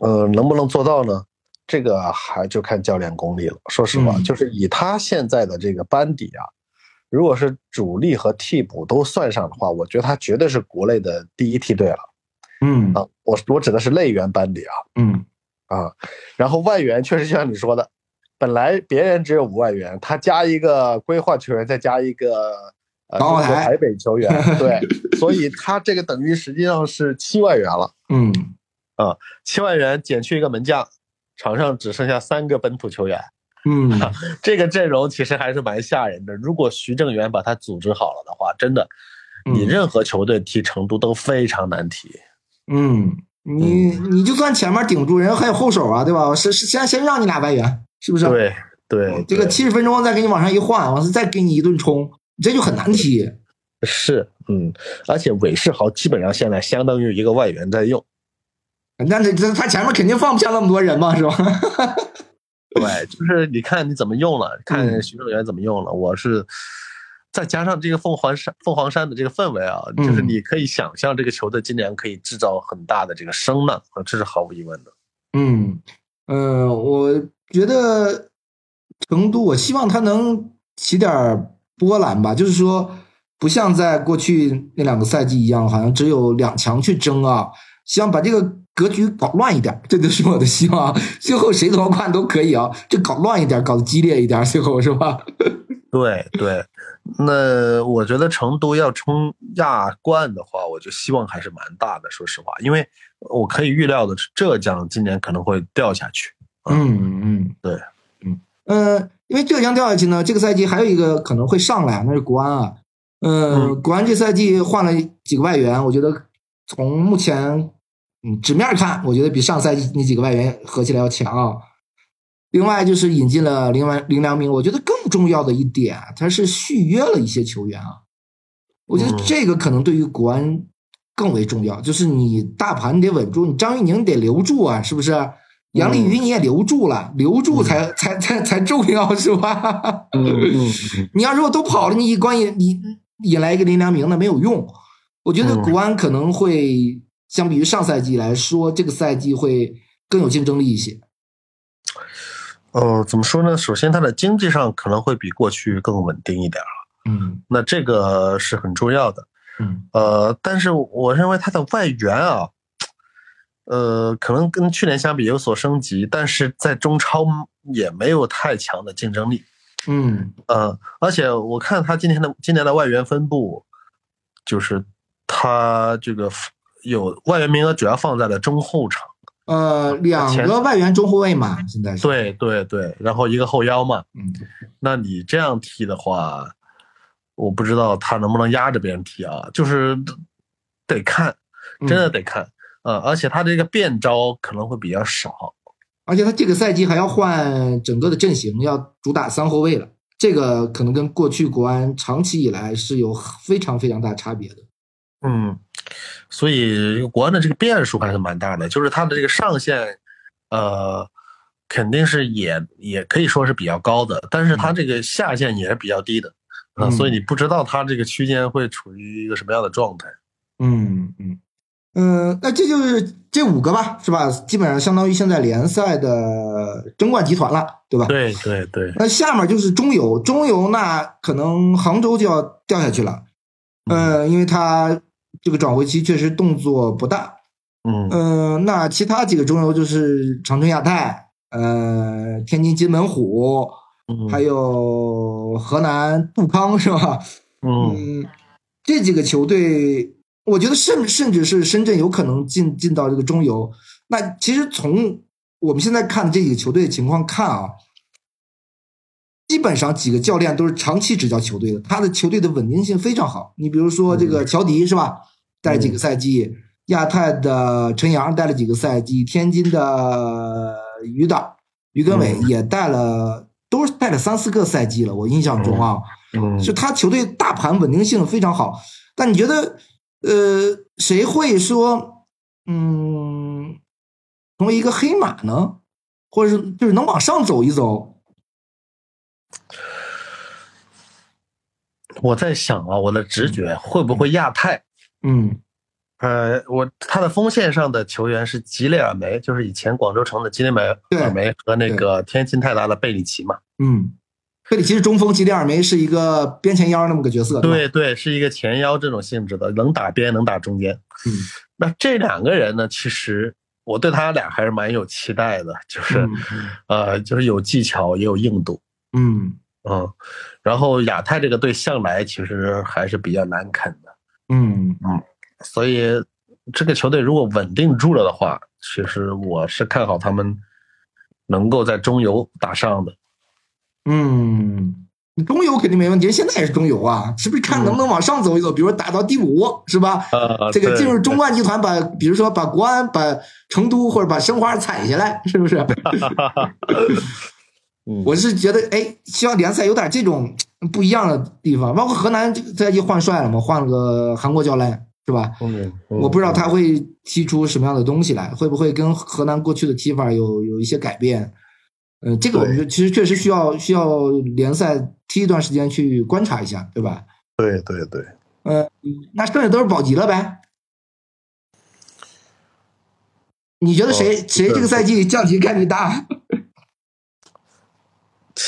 呃，能不能做到呢？这个还就看教练功力了。说实话，就是以他现在的这个班底啊。如果是主力和替补都算上的话，我觉得他绝对是国内的第一梯队了。嗯啊，我我指的是内援班底啊。嗯啊，然后外援确实就像你说的，本来别人只有五外援，他加一个规划球员，再加一个呃台北球员，对，所以他这个等于实际上是七外援了。嗯啊，七万元减去一个门将，场上只剩下三个本土球员，嗯，这个阵容其实还是蛮吓人的。如果徐正源把他组织好了的话，真的，你嗯任何球队踢成都都非常难踢。嗯，你你就算前面顶住，人还有后手啊，对吧？是是，先先让你俩外援，是不是？对对，这个对七十分钟再给你往上一换，完了再给你一顿冲，这就很难踢。是嗯，而且韦世豪基本上现在相当于一个外援在用。那这这他前面肯定放不下那么多人嘛，是吧？对，就是你看你怎么用了，看嗯徐正源怎么用了。我是再加上这个凤凰山凤凰山的这个氛围啊，就是嗯你可以想象这个球队今年可以制造很大的这个声浪啊，这是毫无疑问的。嗯，呃，我觉得成都，我希望他能起点儿波澜吧，就是说，不像在过去那两个赛季一样，好像只有两强去争啊，希望把这个格局搞乱一点，这就是我的希望啊。最后谁夺冠都可以啊，就搞乱一点，搞得激烈一点，最后是吧？对对，那我觉得成都要冲亚冠的话，我就希望还是蛮大的。说实话，因为我可以预料的是，浙江今年可能会掉下去。嗯嗯，对，嗯呃，因为浙江掉下去呢，这个赛季还有一个可能会上来，那是国安啊。呃，嗯国安这赛季换了几个外援，我觉得从目前嗯纸面看，我觉得比上赛季那几个外援合起来要强啊。另外就是引进了林完林良铭，我觉得更重要的一点，他是续约了一些球员啊。我觉得嗯这个可能对于国安更为重要，就是你大盘你得稳住，你张玉宁得留住啊，是不是？杨丽瑜你也留住了，留住才才才才重要是吧？你要如果都跑了，你一关引你引来一个林良铭，那没有用。我觉得嗯国安可能会相比于上赛季来说，这个赛季会更有竞争力一些。呃，怎么说呢？首先，它的经济上可能会比过去更稳定一点儿，嗯那这个是很重要的。嗯呃，但是我认为它的外援啊，呃，可能跟去年相比有所升级，但是在中超也没有太强的竞争力。嗯呃，而且我看他今天的今年的外援分布，就是他这个有外援名额主要放在了中后场。呃，两个外援中后卫嘛，现在是对对对，然后一个后腰嘛。嗯那你这样踢的话，我不知道他能不能压着别人踢啊，就是得看，嗯真的得看。呃，而且他这个变招可能会比较少。而且他这个赛季还要换整个的阵型，要主打三后卫了。这个可能跟过去国安长期以来是有非常非常大差别的。嗯，所以国安的这个变数还是蛮大的，就是它的这个上限，呃，肯定是也也可以说是比较高的，但是它这个下限也是比较低的，啊、嗯所以你不知道它这个区间会处于一个什么样的状态。嗯嗯嗯，那这就是这五个吧，是吧？基本上相当于现在联赛的争冠集团了，对吧？。对对对，那下面就是中游，中游那可能杭州就要掉下去了，呃，因为它这个转会期确实动作不大。嗯嗯、那其他几个中游就是长春亚泰，呃，天津津门虎，嗯，还有河南杜康，是吧？嗯嗯，这几个球队，我觉得甚甚至是深圳有可能进进到这个中游。那其实从我们现在看这几个球队的情况看啊，基本上几个教练都是长期执教球队的，他的球队的稳定性非常好。你比如说这个乔迪是吧，带几个赛季；亚太的陈阳带了几个赛季；天津的于导于根伟嗯也带了，都是带了三四个赛季了。我印象中啊。嗯，就他球队大盘稳定性非常好，但你觉得，呃，谁会说，嗯，成为一个黑马呢？或者是就是能往上走一走？我在想啊，我的直觉会不会亚太？嗯呃，我他的锋线上的球员是吉列尔梅，就是以前广州城的吉列尔对梅和那个天津泰达的贝里奇嘛。嗯，贝里奇是中锋，吉列尔梅是一个边前腰那么个角色，对对，是一个前腰这种性质的，能打边能打中间。嗯那这两个人呢，其实我对他俩还是蛮有期待的，就是、嗯呃，就是有技巧也有硬度。嗯嗯，然后亚太这个队向来其实还是比较难啃的，嗯嗯所以这个球队如果稳定住了的话，其实我是看好他们能够在中游打上的。嗯，中游肯定没问题，现在也是中游啊，是不是看能不能往上走一走？比如说打到第五，是吧？呃，这个进入中冠集团把，比如说把国安、把成都或者把申花踩下来，是不是？嗯我是觉得，哎，希望联赛有点这种不一样的地方，包括河南这个赛季换帅了嘛，换了个韩国教练，是吧？嗯，我不知道他会踢出什么样的东西来，会不会跟河南过去的踢法有有一些改变？呃，这个我们就其实确实需要需要联赛踢一段时间去观察一下，对吧？对对对，呃，那剩下都是保级了呗。你觉得谁、哦谁这个赛季降级概率大？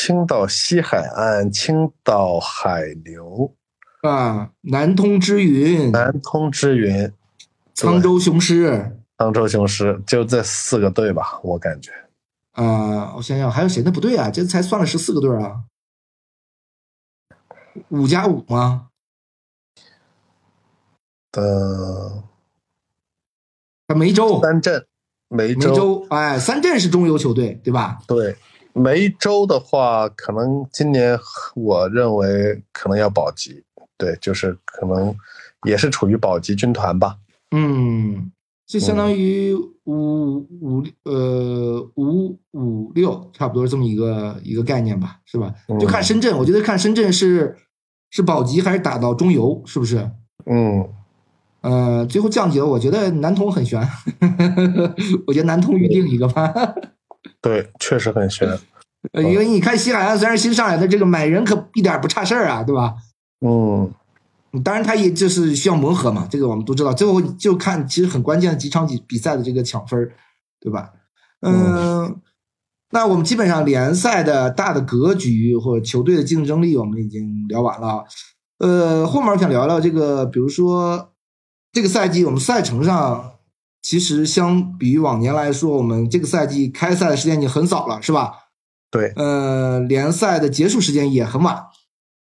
青岛西海岸、青岛海流、啊，南通之云、南通之云、沧州雄狮。沧州雄狮，就这四个队吧，我感觉。啊，我想想还有谁？那不对啊，这才算了十四个队啊，五加五吗？呃，啊，梅州，三镇、梅梅，州，哎，三镇是中游球队，对吧？对，梅州的话，可能今年我认为可能要保级，对，就是可能也是处于保级军团吧。嗯，就相当于五五呃五五六，差不多是这么一个一个概念吧，是吧？就看嗯深圳，我觉得看深圳是是保级还是打到中游，是不是？嗯，呃，最后降级了，我觉得南通很悬，我觉得南通预定一个吧。对，确实很悬。呃，因为你看西海岸虽然新上来的这个买人可一点不差事儿啊，对吧？嗯，当然，他也就是需要磨合嘛，这个我们都知道。最后就看其实很关键的几场比比赛的这个抢分儿，对吧？嗯，那我们基本上联赛的大的格局或者球队的竞争力，我们已经聊完了。呃，后面我想聊聊这个，比如说这个赛季我们赛程上，其实相比于往年来说，我们这个赛季开赛的时间已经很早了，是吧？对，呃，联赛的结束时间也很晚，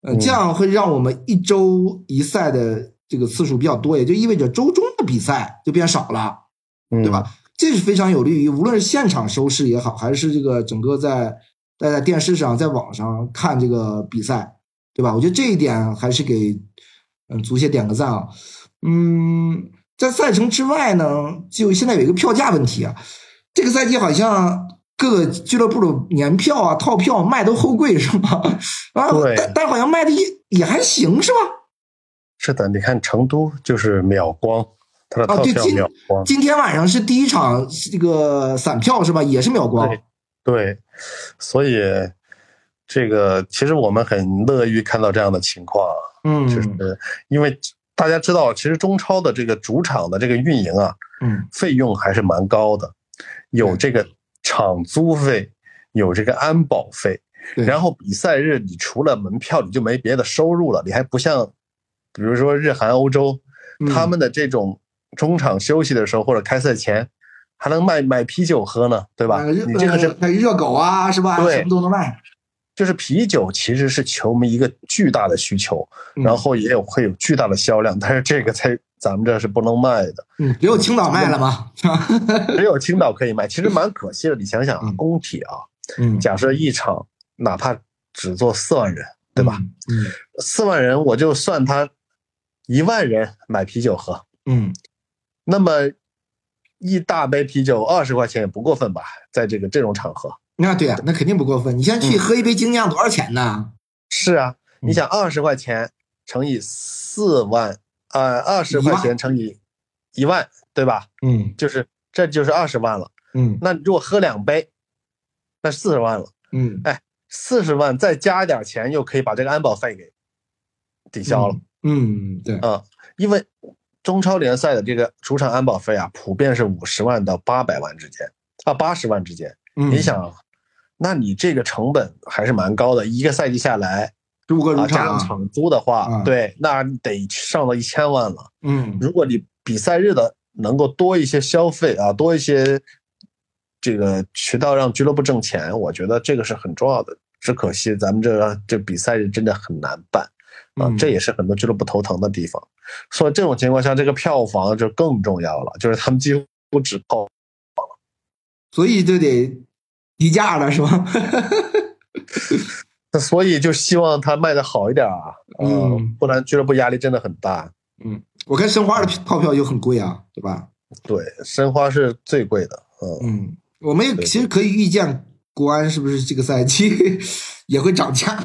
呃，嗯这样会让我们一周一赛的这个次数比较多，也就意味着周中的比赛就变少了，嗯对吧？？这是非常有利于无论是现场收视也好，还是这个整个在在在电视上、在网上看这个比赛，对吧？我觉得这一点还是给嗯足协点个赞啊。嗯，在赛程之外呢，就现在有一个票价问题啊，这个赛季好像各个俱乐部的年票啊、套票卖都后贵，是吧？啊，对但但好像卖的也也还行，是吧？是的，你看成都就是秒光，它的套票啊对今秒光。今天晚上是第一场这个散票是吧？也是秒光。对对，所以这个其实我们很乐于看到这样的情况啊，嗯，就是因为大家知道，其实中超的这个主场的这个运营啊，嗯费用还是蛮高的，有这个场租费，有这个安保费，然后比赛日你除了门票你就没别的收入了，你还不像，比如说日韩欧洲，嗯他们的这种中场休息的时候或者开赛前，还能卖买啤酒喝呢，对吧？你这个是热狗啊，是吧？对什么都能卖。就是啤酒其实是球迷一个巨大的需求，嗯然后也有会有巨大的销量，但是这个在咱们这是不能卖的，嗯，只有青岛卖了吗，只有青岛可以卖，其实蛮可惜的。你想想啊嗯，工体啊，嗯，假设一场哪怕只做四万人，对吧？嗯？四万人我就算他一万人买啤酒喝，嗯那么一大杯啤酒二十块钱也不过分吧？在这个这种场合，嗯，那对啊，那肯定不过分。你先去嗯喝一杯精酿多少钱呢？是啊，嗯你想二十块钱乘以四万，呃，二十块钱乘以一万，对吧？嗯就是这就是二十万了。嗯那如果喝两杯，那四十万了。嗯，哎四十万再加一点钱，又可以把这个安保费给抵消了。嗯，对，啊、因为中超联赛的这个主场安保费啊，普遍是五十万到八百万之间，啊，八十万之间。嗯，你想，那你这个成本还是蛮高的，一个赛季下来啊，如果入加上场啊，场租的话，啊对，那你得上到一千万了。嗯如果你比赛日的能够多一些消费啊，多一些这个渠道让俱乐部挣钱，我觉得这个是很重要的。只可惜咱们这这比赛日真的很难办。啊，这也是很多俱乐部头疼的地方。所以这种情况下，这个票房就更重要了，就是他们几乎只靠，所以就得低价了，是吧？那所以就希望他卖的好一点啊，嗯，不然俱乐部压力真的很大。嗯，我看申花的套票就很贵啊，对吧？对，申花是最贵的。嗯嗯，我们也其实可以预见，国安是不是这个赛季 也会涨价？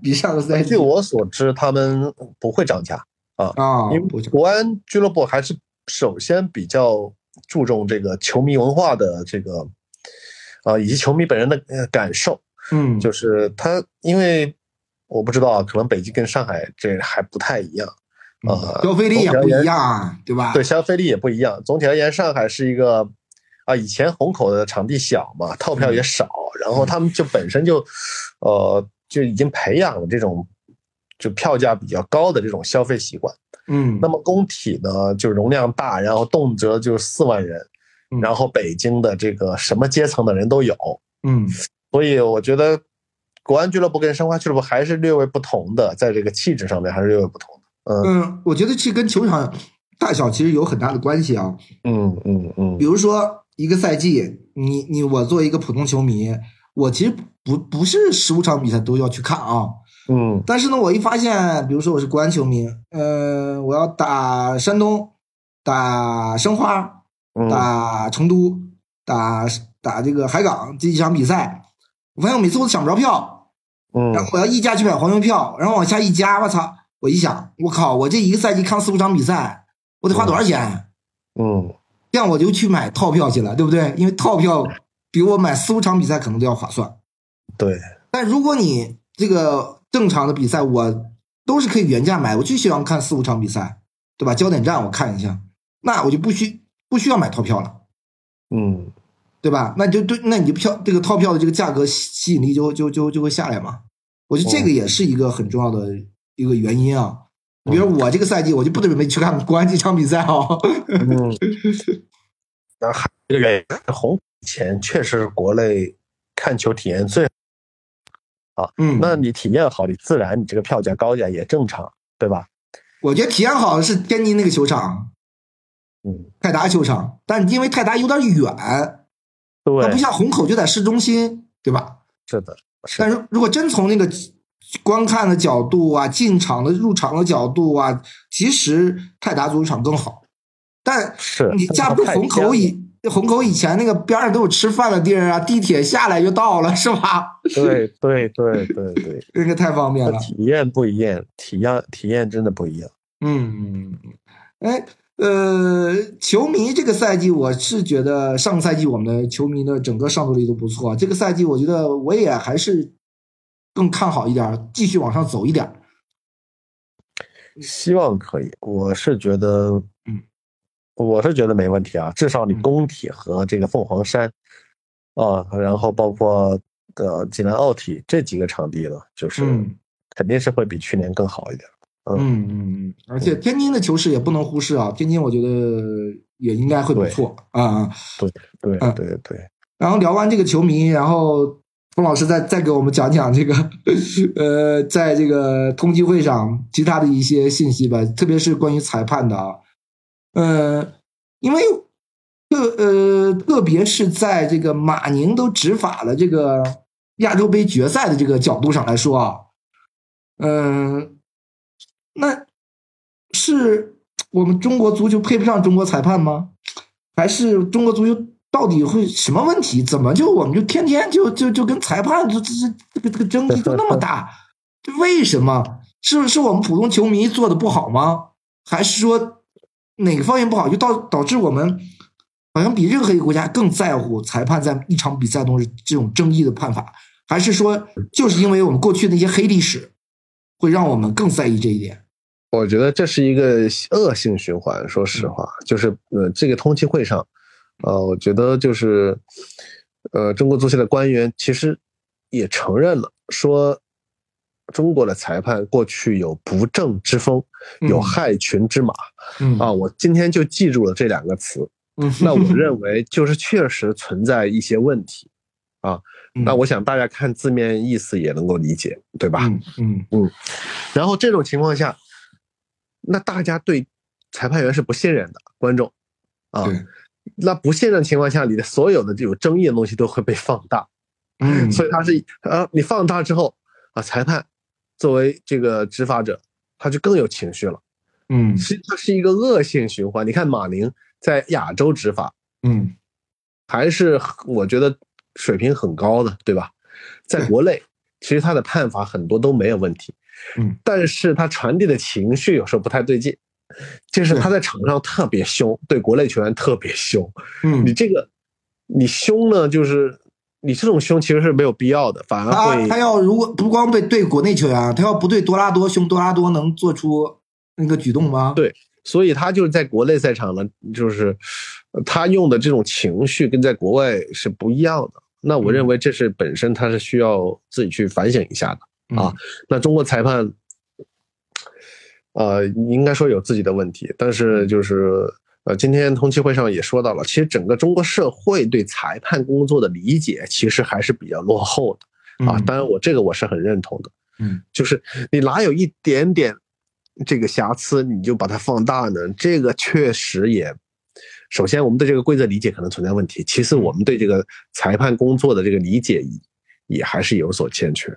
比上个赛季，据我所知，他们不会涨价啊啊，因为国安俱乐部还是首先比较注重这个球迷文化的这个啊，以及球迷本人的感受。嗯，就是他，因为我不知道，可能北京跟上海这还不太一样。呃，消费力也不一样，对吧？对，消费力也不一样。总体而言，上海是一个啊，以前虹口的场地小嘛，套票也少，然后他们就本身就呃就已经培养了这种就票价比较高的这种消费习惯。嗯，那么工体呢，就容量大，然后动辄就四万人，然后北京的这个什么阶层的人都有。嗯，所以我觉得国安俱乐部跟申花俱乐部还是略微不同的，在这个气质上面还是略微不同。嗯，我觉得这跟球场大小其实有很大的关系啊。嗯嗯嗯。比如说一个赛季，你你我作为一个普通球迷，我其实不不是十五场比赛都要去看啊。嗯。但是呢，我一发现，比如说我是国安球迷，呃，我要打山东，打申花，打成都，打打这个海港这几场比赛，我发现我每次我都抢不着票。嗯。然后我要溢价去买黄牛票，然后往下一加，我操！我一想，我靠，我这一个赛季看四五场比赛，我得花多少钱？嗯，这样我就去买套票去了，对不对？因为套票比我买四五场比赛可能都要划算。对。但如果你这个正常的比赛，我都是可以原价买，我就喜欢看四五场比赛，对吧？焦点战我看一下，那我就不需不需要买套票了。嗯，对吧？那就对，那你就票这个套票的这个价格吸引力就就就就会下来嘛。我觉得这个也是一个很重要的。一个原因啊，比如我这个赛季我就不准备去看国安这场比赛哦。嗯，那还一个原因，红前确实是国内看球体验最好。嗯，那你体验好，你自然你这个票价高点也正常，对吧？我觉得体验好的是天津那个球场，嗯，泰达球场，但因为泰达有点远，对，它不像虹口就在市中心，对吧？是的，但是如果真从那个。观看的角度啊，进场的入场的角度啊，其实泰达足球场更好，但是你架不住虹口以虹口以前那个边上都有吃饭的地儿啊，地铁下来就到了，是吧？对对对对对，那个太方便了，体验不一样，体验体验真的不一样。嗯，哎，呃，球迷这个赛季，我是觉得上个赛季我们的球迷的整个上座率都不错，这个赛季我觉得我也还是。更看好一点，继续往上走一点。希望可以，我是觉得，嗯，我是觉得没问题啊。至少你工体和这个凤凰山，啊，然后包括的济南奥体这几个场地了，就是肯定是会比去年更好一点。嗯嗯嗯，而且天津的球市也不能忽视啊，天津我觉得也应该会不错啊。对对对对。然后聊完这个球迷，然后。龚老师再再给我们讲讲这个，呃，在这个通缉会上其他的一些信息吧，特别是关于裁判的啊，呃，因为特呃，特别是在这个马宁都执法了这个亚洲杯决赛的这个角度上来说啊，嗯，那是我们中国足球配不上中国裁判吗？还是中国足球？到底会什么问题？怎么就我们就天天就就就跟裁判这这这个这个争议就那么大？这为什么？是是我们普通球迷做的不好吗？还是说哪个方面不好，就导导致我们好像比任何一个国家更在乎裁判在一场比赛中这种争议的判罚？还是说就是因为我们过去那些黑历史，会让我们更在意这一点？我觉得这是一个恶性循环。说实话，就是呃，这个通气会上。呃，我觉得就是，呃，中国足协的官员其实也承认了，说中国的裁判过去有不正之风，有害群之马。啊，我今天就记住了这两个词。那我认为就是确实存在一些问题，啊。嗯那我想大家看字面意思也能够理解，对吧？嗯嗯然后这种情况下，那大家对裁判员是不信任的，观众啊，那不信任情况下，你的所有的这种争议的东西都会被放大，嗯，所以他是呃，你放大之后啊，裁判作为这个执法者，他就更有情绪了。嗯其实它是一个恶性循环。你看马宁在亚洲执法嗯还是我觉得水平很高的，对吧？在国内，其实他的判罚很多都没有问题，嗯，但是他传递的情绪有时候不太对劲，就是他在场上特别凶，对国内球员特别凶。嗯，你这个你凶呢，就是你这种凶其实是没有必要的，反而他会他要如果不光被对国内球员，他要不对多拉多凶，多拉多能做出那个举动吗？对所以他就是在国内赛场呢，就是呃他用的这种情绪跟在国外是不一样的。那我认为这是本身他是需要自己去反省一下的。嗯啊那中国裁判，呃，应该说有自己的问题，但是就是呃，今天通气会上也说到了，其实整个中国社会对裁判工作的理解其实还是比较落后的啊。嗯当然，我这个我是很认同的。嗯，就是你哪有一点点这个瑕疵，你就把它放大呢？这个确实也，首先我们对这个规则理解可能存在问题，其次我们对这个裁判工作的这个理解也还是有所欠缺。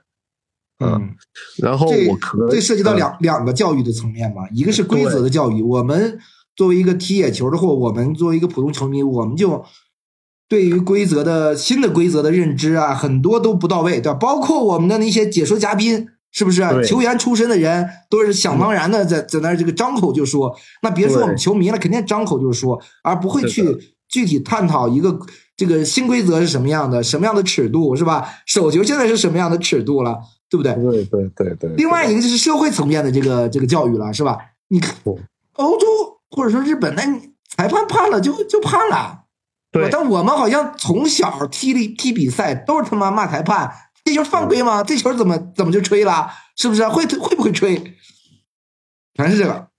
嗯，然后这我可能这涉及到嗯。两两个教育的层面吧，一个是规则的教育，我们作为一个踢野球的，或我们作为一个普通球迷，我们就对于规则的新的规则的认知啊，很多都不到位，对吧？包括我们的那些解说嘉宾，是不是对。球员出身的人都是想当然的在在那这个张口就说？那别说我们球迷了，肯定张口就说，而不会去具体探讨一个这个新规则是什么样的，什么样的尺度，是吧？手球现在是什么样的尺度了，对不对？对对对对。另外一个就是社会层面的这个这个教育了，是吧？你看嗯欧洲或者说日本，那你裁判判了就就判了，对但我们好像从小踢的踢比赛都是他妈骂裁判，这球犯规吗？这球怎么怎么就吹了？是不是？会会不会吹？全是这个。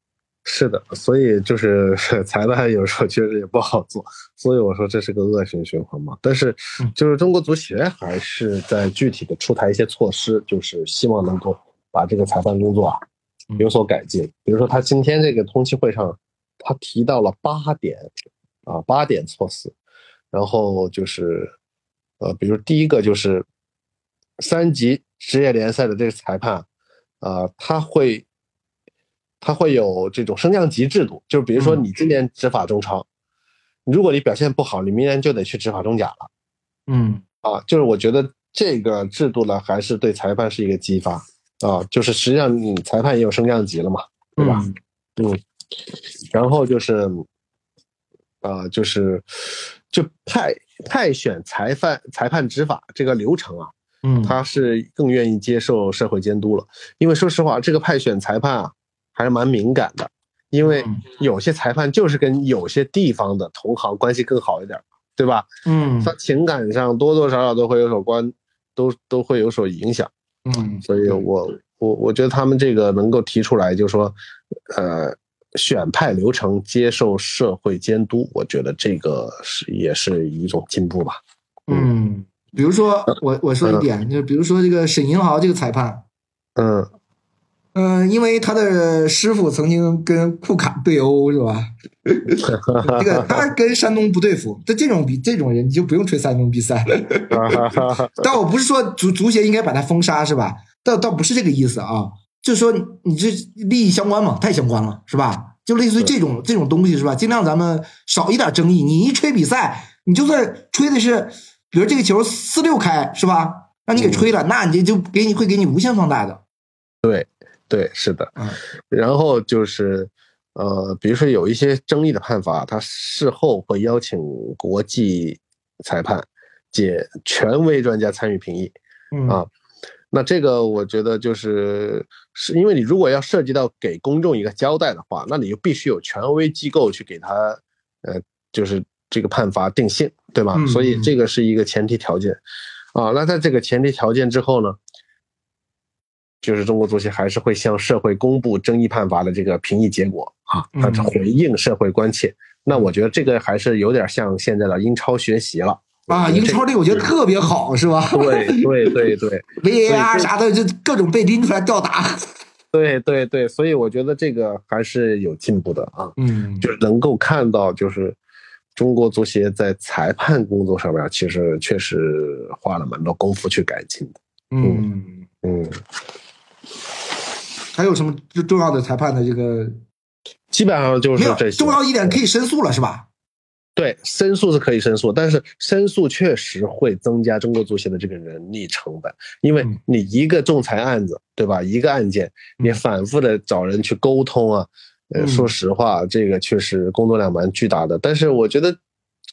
是的，所以就是 裁判有时候确实也不好做，所以我说这是个恶性循环嘛。但是嗯就是中国足协还是在具体的出台一些措施，就是希望能够把这个裁判工作啊嗯有所改进。比如说他今天这个通气会上，他提到了八点啊八点措施，然后就是呃，比如第一个就是三级职业联赛的这个裁判啊、他会。他会有这种升降级制度，就是比如说嗯你今年执法中超，如果你表现不好，你明年就得去执法中甲了嗯啊。就是我觉得这个制度呢，还是对裁判是一个激发啊。就是实际上你裁判也有升降级了嘛，对吧？嗯嗯，然后就是，啊，就是就派派选裁判裁判执法这个流程啊，嗯，他是更愿意接受社会监督了，因为说实话，这个派选裁判啊还是蛮敏感的，因为嗯有些裁判就是跟有些地方的同行关系更好一点，对吧？嗯他情感上多多少少都会有所关，都都会有所影响。嗯所以我我我觉得他们这个能够提出来，就是说，呃，选派流程接受社会监督，我觉得这个是也是一种进步吧。嗯，比如说我我说一点，就比如说这个沈银豪这个裁判，嗯，嗯，因为他的师傅曾经跟库卡对殴，是吧？这个他跟山东不对付，这这种比这种人你就不用吹山东比赛了。但我不是说足足协应该把他封杀，是吧？倒倒不是这个意思啊，就是说你你这利益相关嘛，太相关了，是吧？就类似于这种这种东西，是吧？尽量咱们少一点争议。你一吹比赛，你就算吹的是，比如这个球四六开，是吧？让你给吹了，那你就给你会给你无限放大的。对，是的。嗯然后就是，呃，比如说有一些争议的判罚，他事后会邀请国际裁判解权威专家参与评议。嗯啊那这个我觉得就是，是因为你如果要涉及到给公众一个交代的话，那你就必须有权威机构去给他，呃，就是这个判罚定性，对吧？嗯所以这个是一个前提条件，啊，那在这个前提条件之后呢，就是中国足协还是会向社会公布争议判罚的这个评议结果啊，它是回应社会关切。那我觉得这个还是有点像现在的英超学习了啊，英超这个我觉得特别好，是吧？对对对对，VAR 啥的就各种被拎出来吊打。对对对，所以我觉得这个还是有进步的啊，嗯，就是能够看到，就是中国足协在裁判工作上面，其实确实花了蛮多功夫去改进的。嗯嗯，还有什么重要的裁判的这个？基本上就是这些。重要一点可以申诉了，是吧？对，申诉是可以申诉，但是申诉确实会增加中国足协的这个人力成本，因为你一个仲裁案子，对吧？一个案件，你反复的找人去沟通啊，呃，说实话，这个确实工作量蛮巨大的。但是我觉得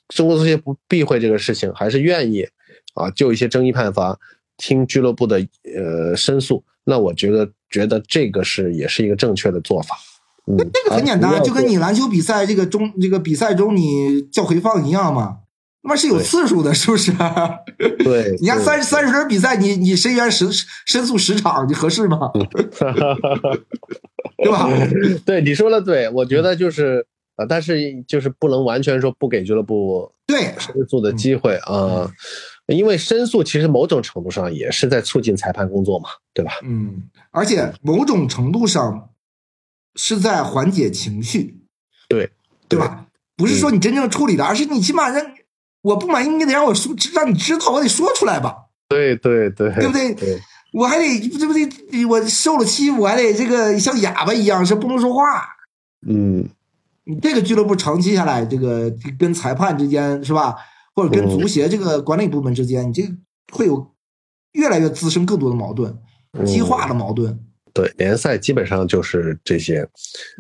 中国足协不避讳这个事情，还是愿意啊，就一些争议判罚，听俱乐部的呃申诉。那我觉得，觉得这个是也是一个正确的做法。那这个很简单，就跟你篮球比赛这个中这个比赛中你叫回放一样嘛，那是有次数的，是不是？对，你看三三十轮比赛，你你申冤十申诉十场，你合适吗？对吧？对，你说的对，我觉得就是啊，但是就是不能完全说不给俱乐部对申诉的机会啊，因为申诉其实某种程度上也是在促进裁判工作嘛，对吧？嗯，而且某种程度上。是在缓解情绪，对对吧？不是说你真正处理的，而是你起码让我不满意，你得让我说，让你知道，我得说出来吧。对对对，对不对？我还得对不对？我受了欺负，我还得这个像哑巴一样，是不能说话。嗯，你这个俱乐部长期下来，这个跟裁判之间是吧，或者跟足协这个管理部门之间，你这会有越来越滋生更多的矛盾，激化的矛盾。对联赛基本上就是这些，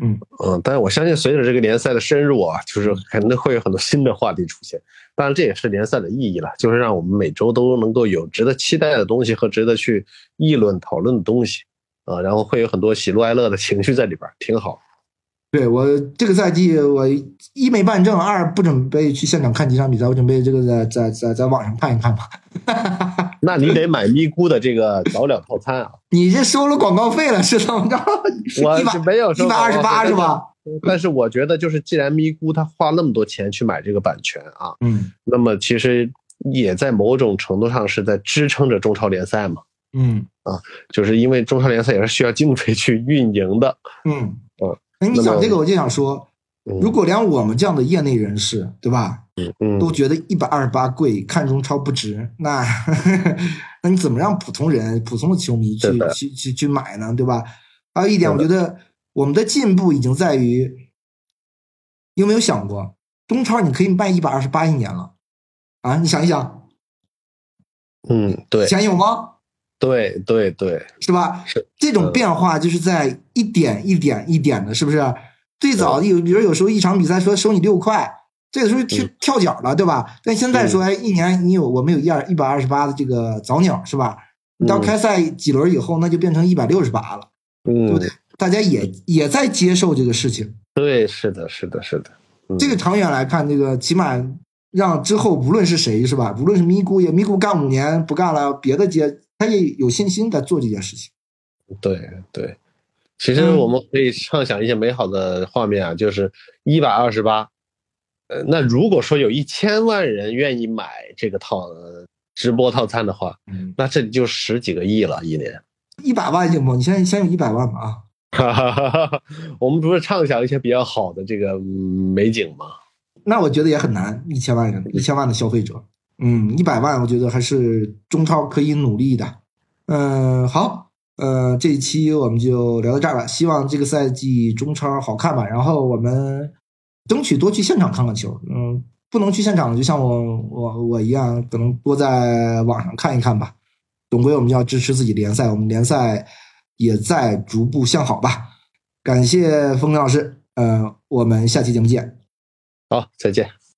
嗯嗯，但是我相信随着这个联赛的深入啊，就是肯定会有很多新的话题出现。当然这也是联赛的意义了，就是让我们每周都能够有值得期待的东西和值得去议论讨论的东西啊，然后会有很多喜怒哀乐的情绪在里边，挺好。对我这个赛季，我一没办证，二不准备去现场看几场比赛，我准备这个在在在在网上看一看吧。那你得买咪咕的这个早鸟套餐啊！你这收了广告费了 是怎么着？我是没有收一百二十八是吧？但是我觉得，就是既然咪咕他花那么多钱去买这个版权啊，嗯，那么其实也在某种程度上是在支撑着中超联赛嘛。嗯啊，就是因为中超联赛也是需要经费去运营的。嗯嗯。哎，你讲这个，我就想说，如果连我们这样的业内人士，对吧？都觉得一百二十八贵，看中超不值，那 那你怎么让普通人、普通的球迷去去去去买呢？对吧？还有一点，我觉得我们的进步已经在于，有没有想过，中超你可以卖一百二十八一年了啊？你想一想，嗯，对，钱有吗？对对对，是吧？是这种变化，就是在一点一点一点的，是不是？最早有，比如有时候一场比赛说收你六块，这个时候跳跳脚了，对吧？但现在说，哎，一年你有我们有一二一百二十八的这个早鸟，是吧？你到开赛几轮以后，那就变成一百六十八了，对不对？大家也也在接受这个事情。对，是的，是的，是的。这个长远来看，这个起码让之后无论是谁，是吧？无论是咪咕也咪咕干五年不干了，别的接。他也有信心在做这件事情。对对，其实我们可以畅想一些美好的画面啊，就是一百二十八。呃，那如果说有一千万人愿意买这个套直播套餐的话，嗯，那这里就十几个亿了，一年。一百万行不？你先先有一百万吧啊！哈哈哈哈哈！我们不是畅想一些比较好的这个美景吗？那我觉得也很难，一千万人，一千万的消费者。嗯，一百万，我觉得还是中超可以努力的。嗯，好，呃，这一期我们就聊到这儿了。希望这个赛季中超好看吧，然后我们争取多去现场看看球。嗯，不能去现场的，就像我我我一样，可能多在网上看一看吧。总归我们要支持自己联赛，我们联赛也在逐步向好吧。感谢峰哥老师，呃，我们下期节目见。好，再见。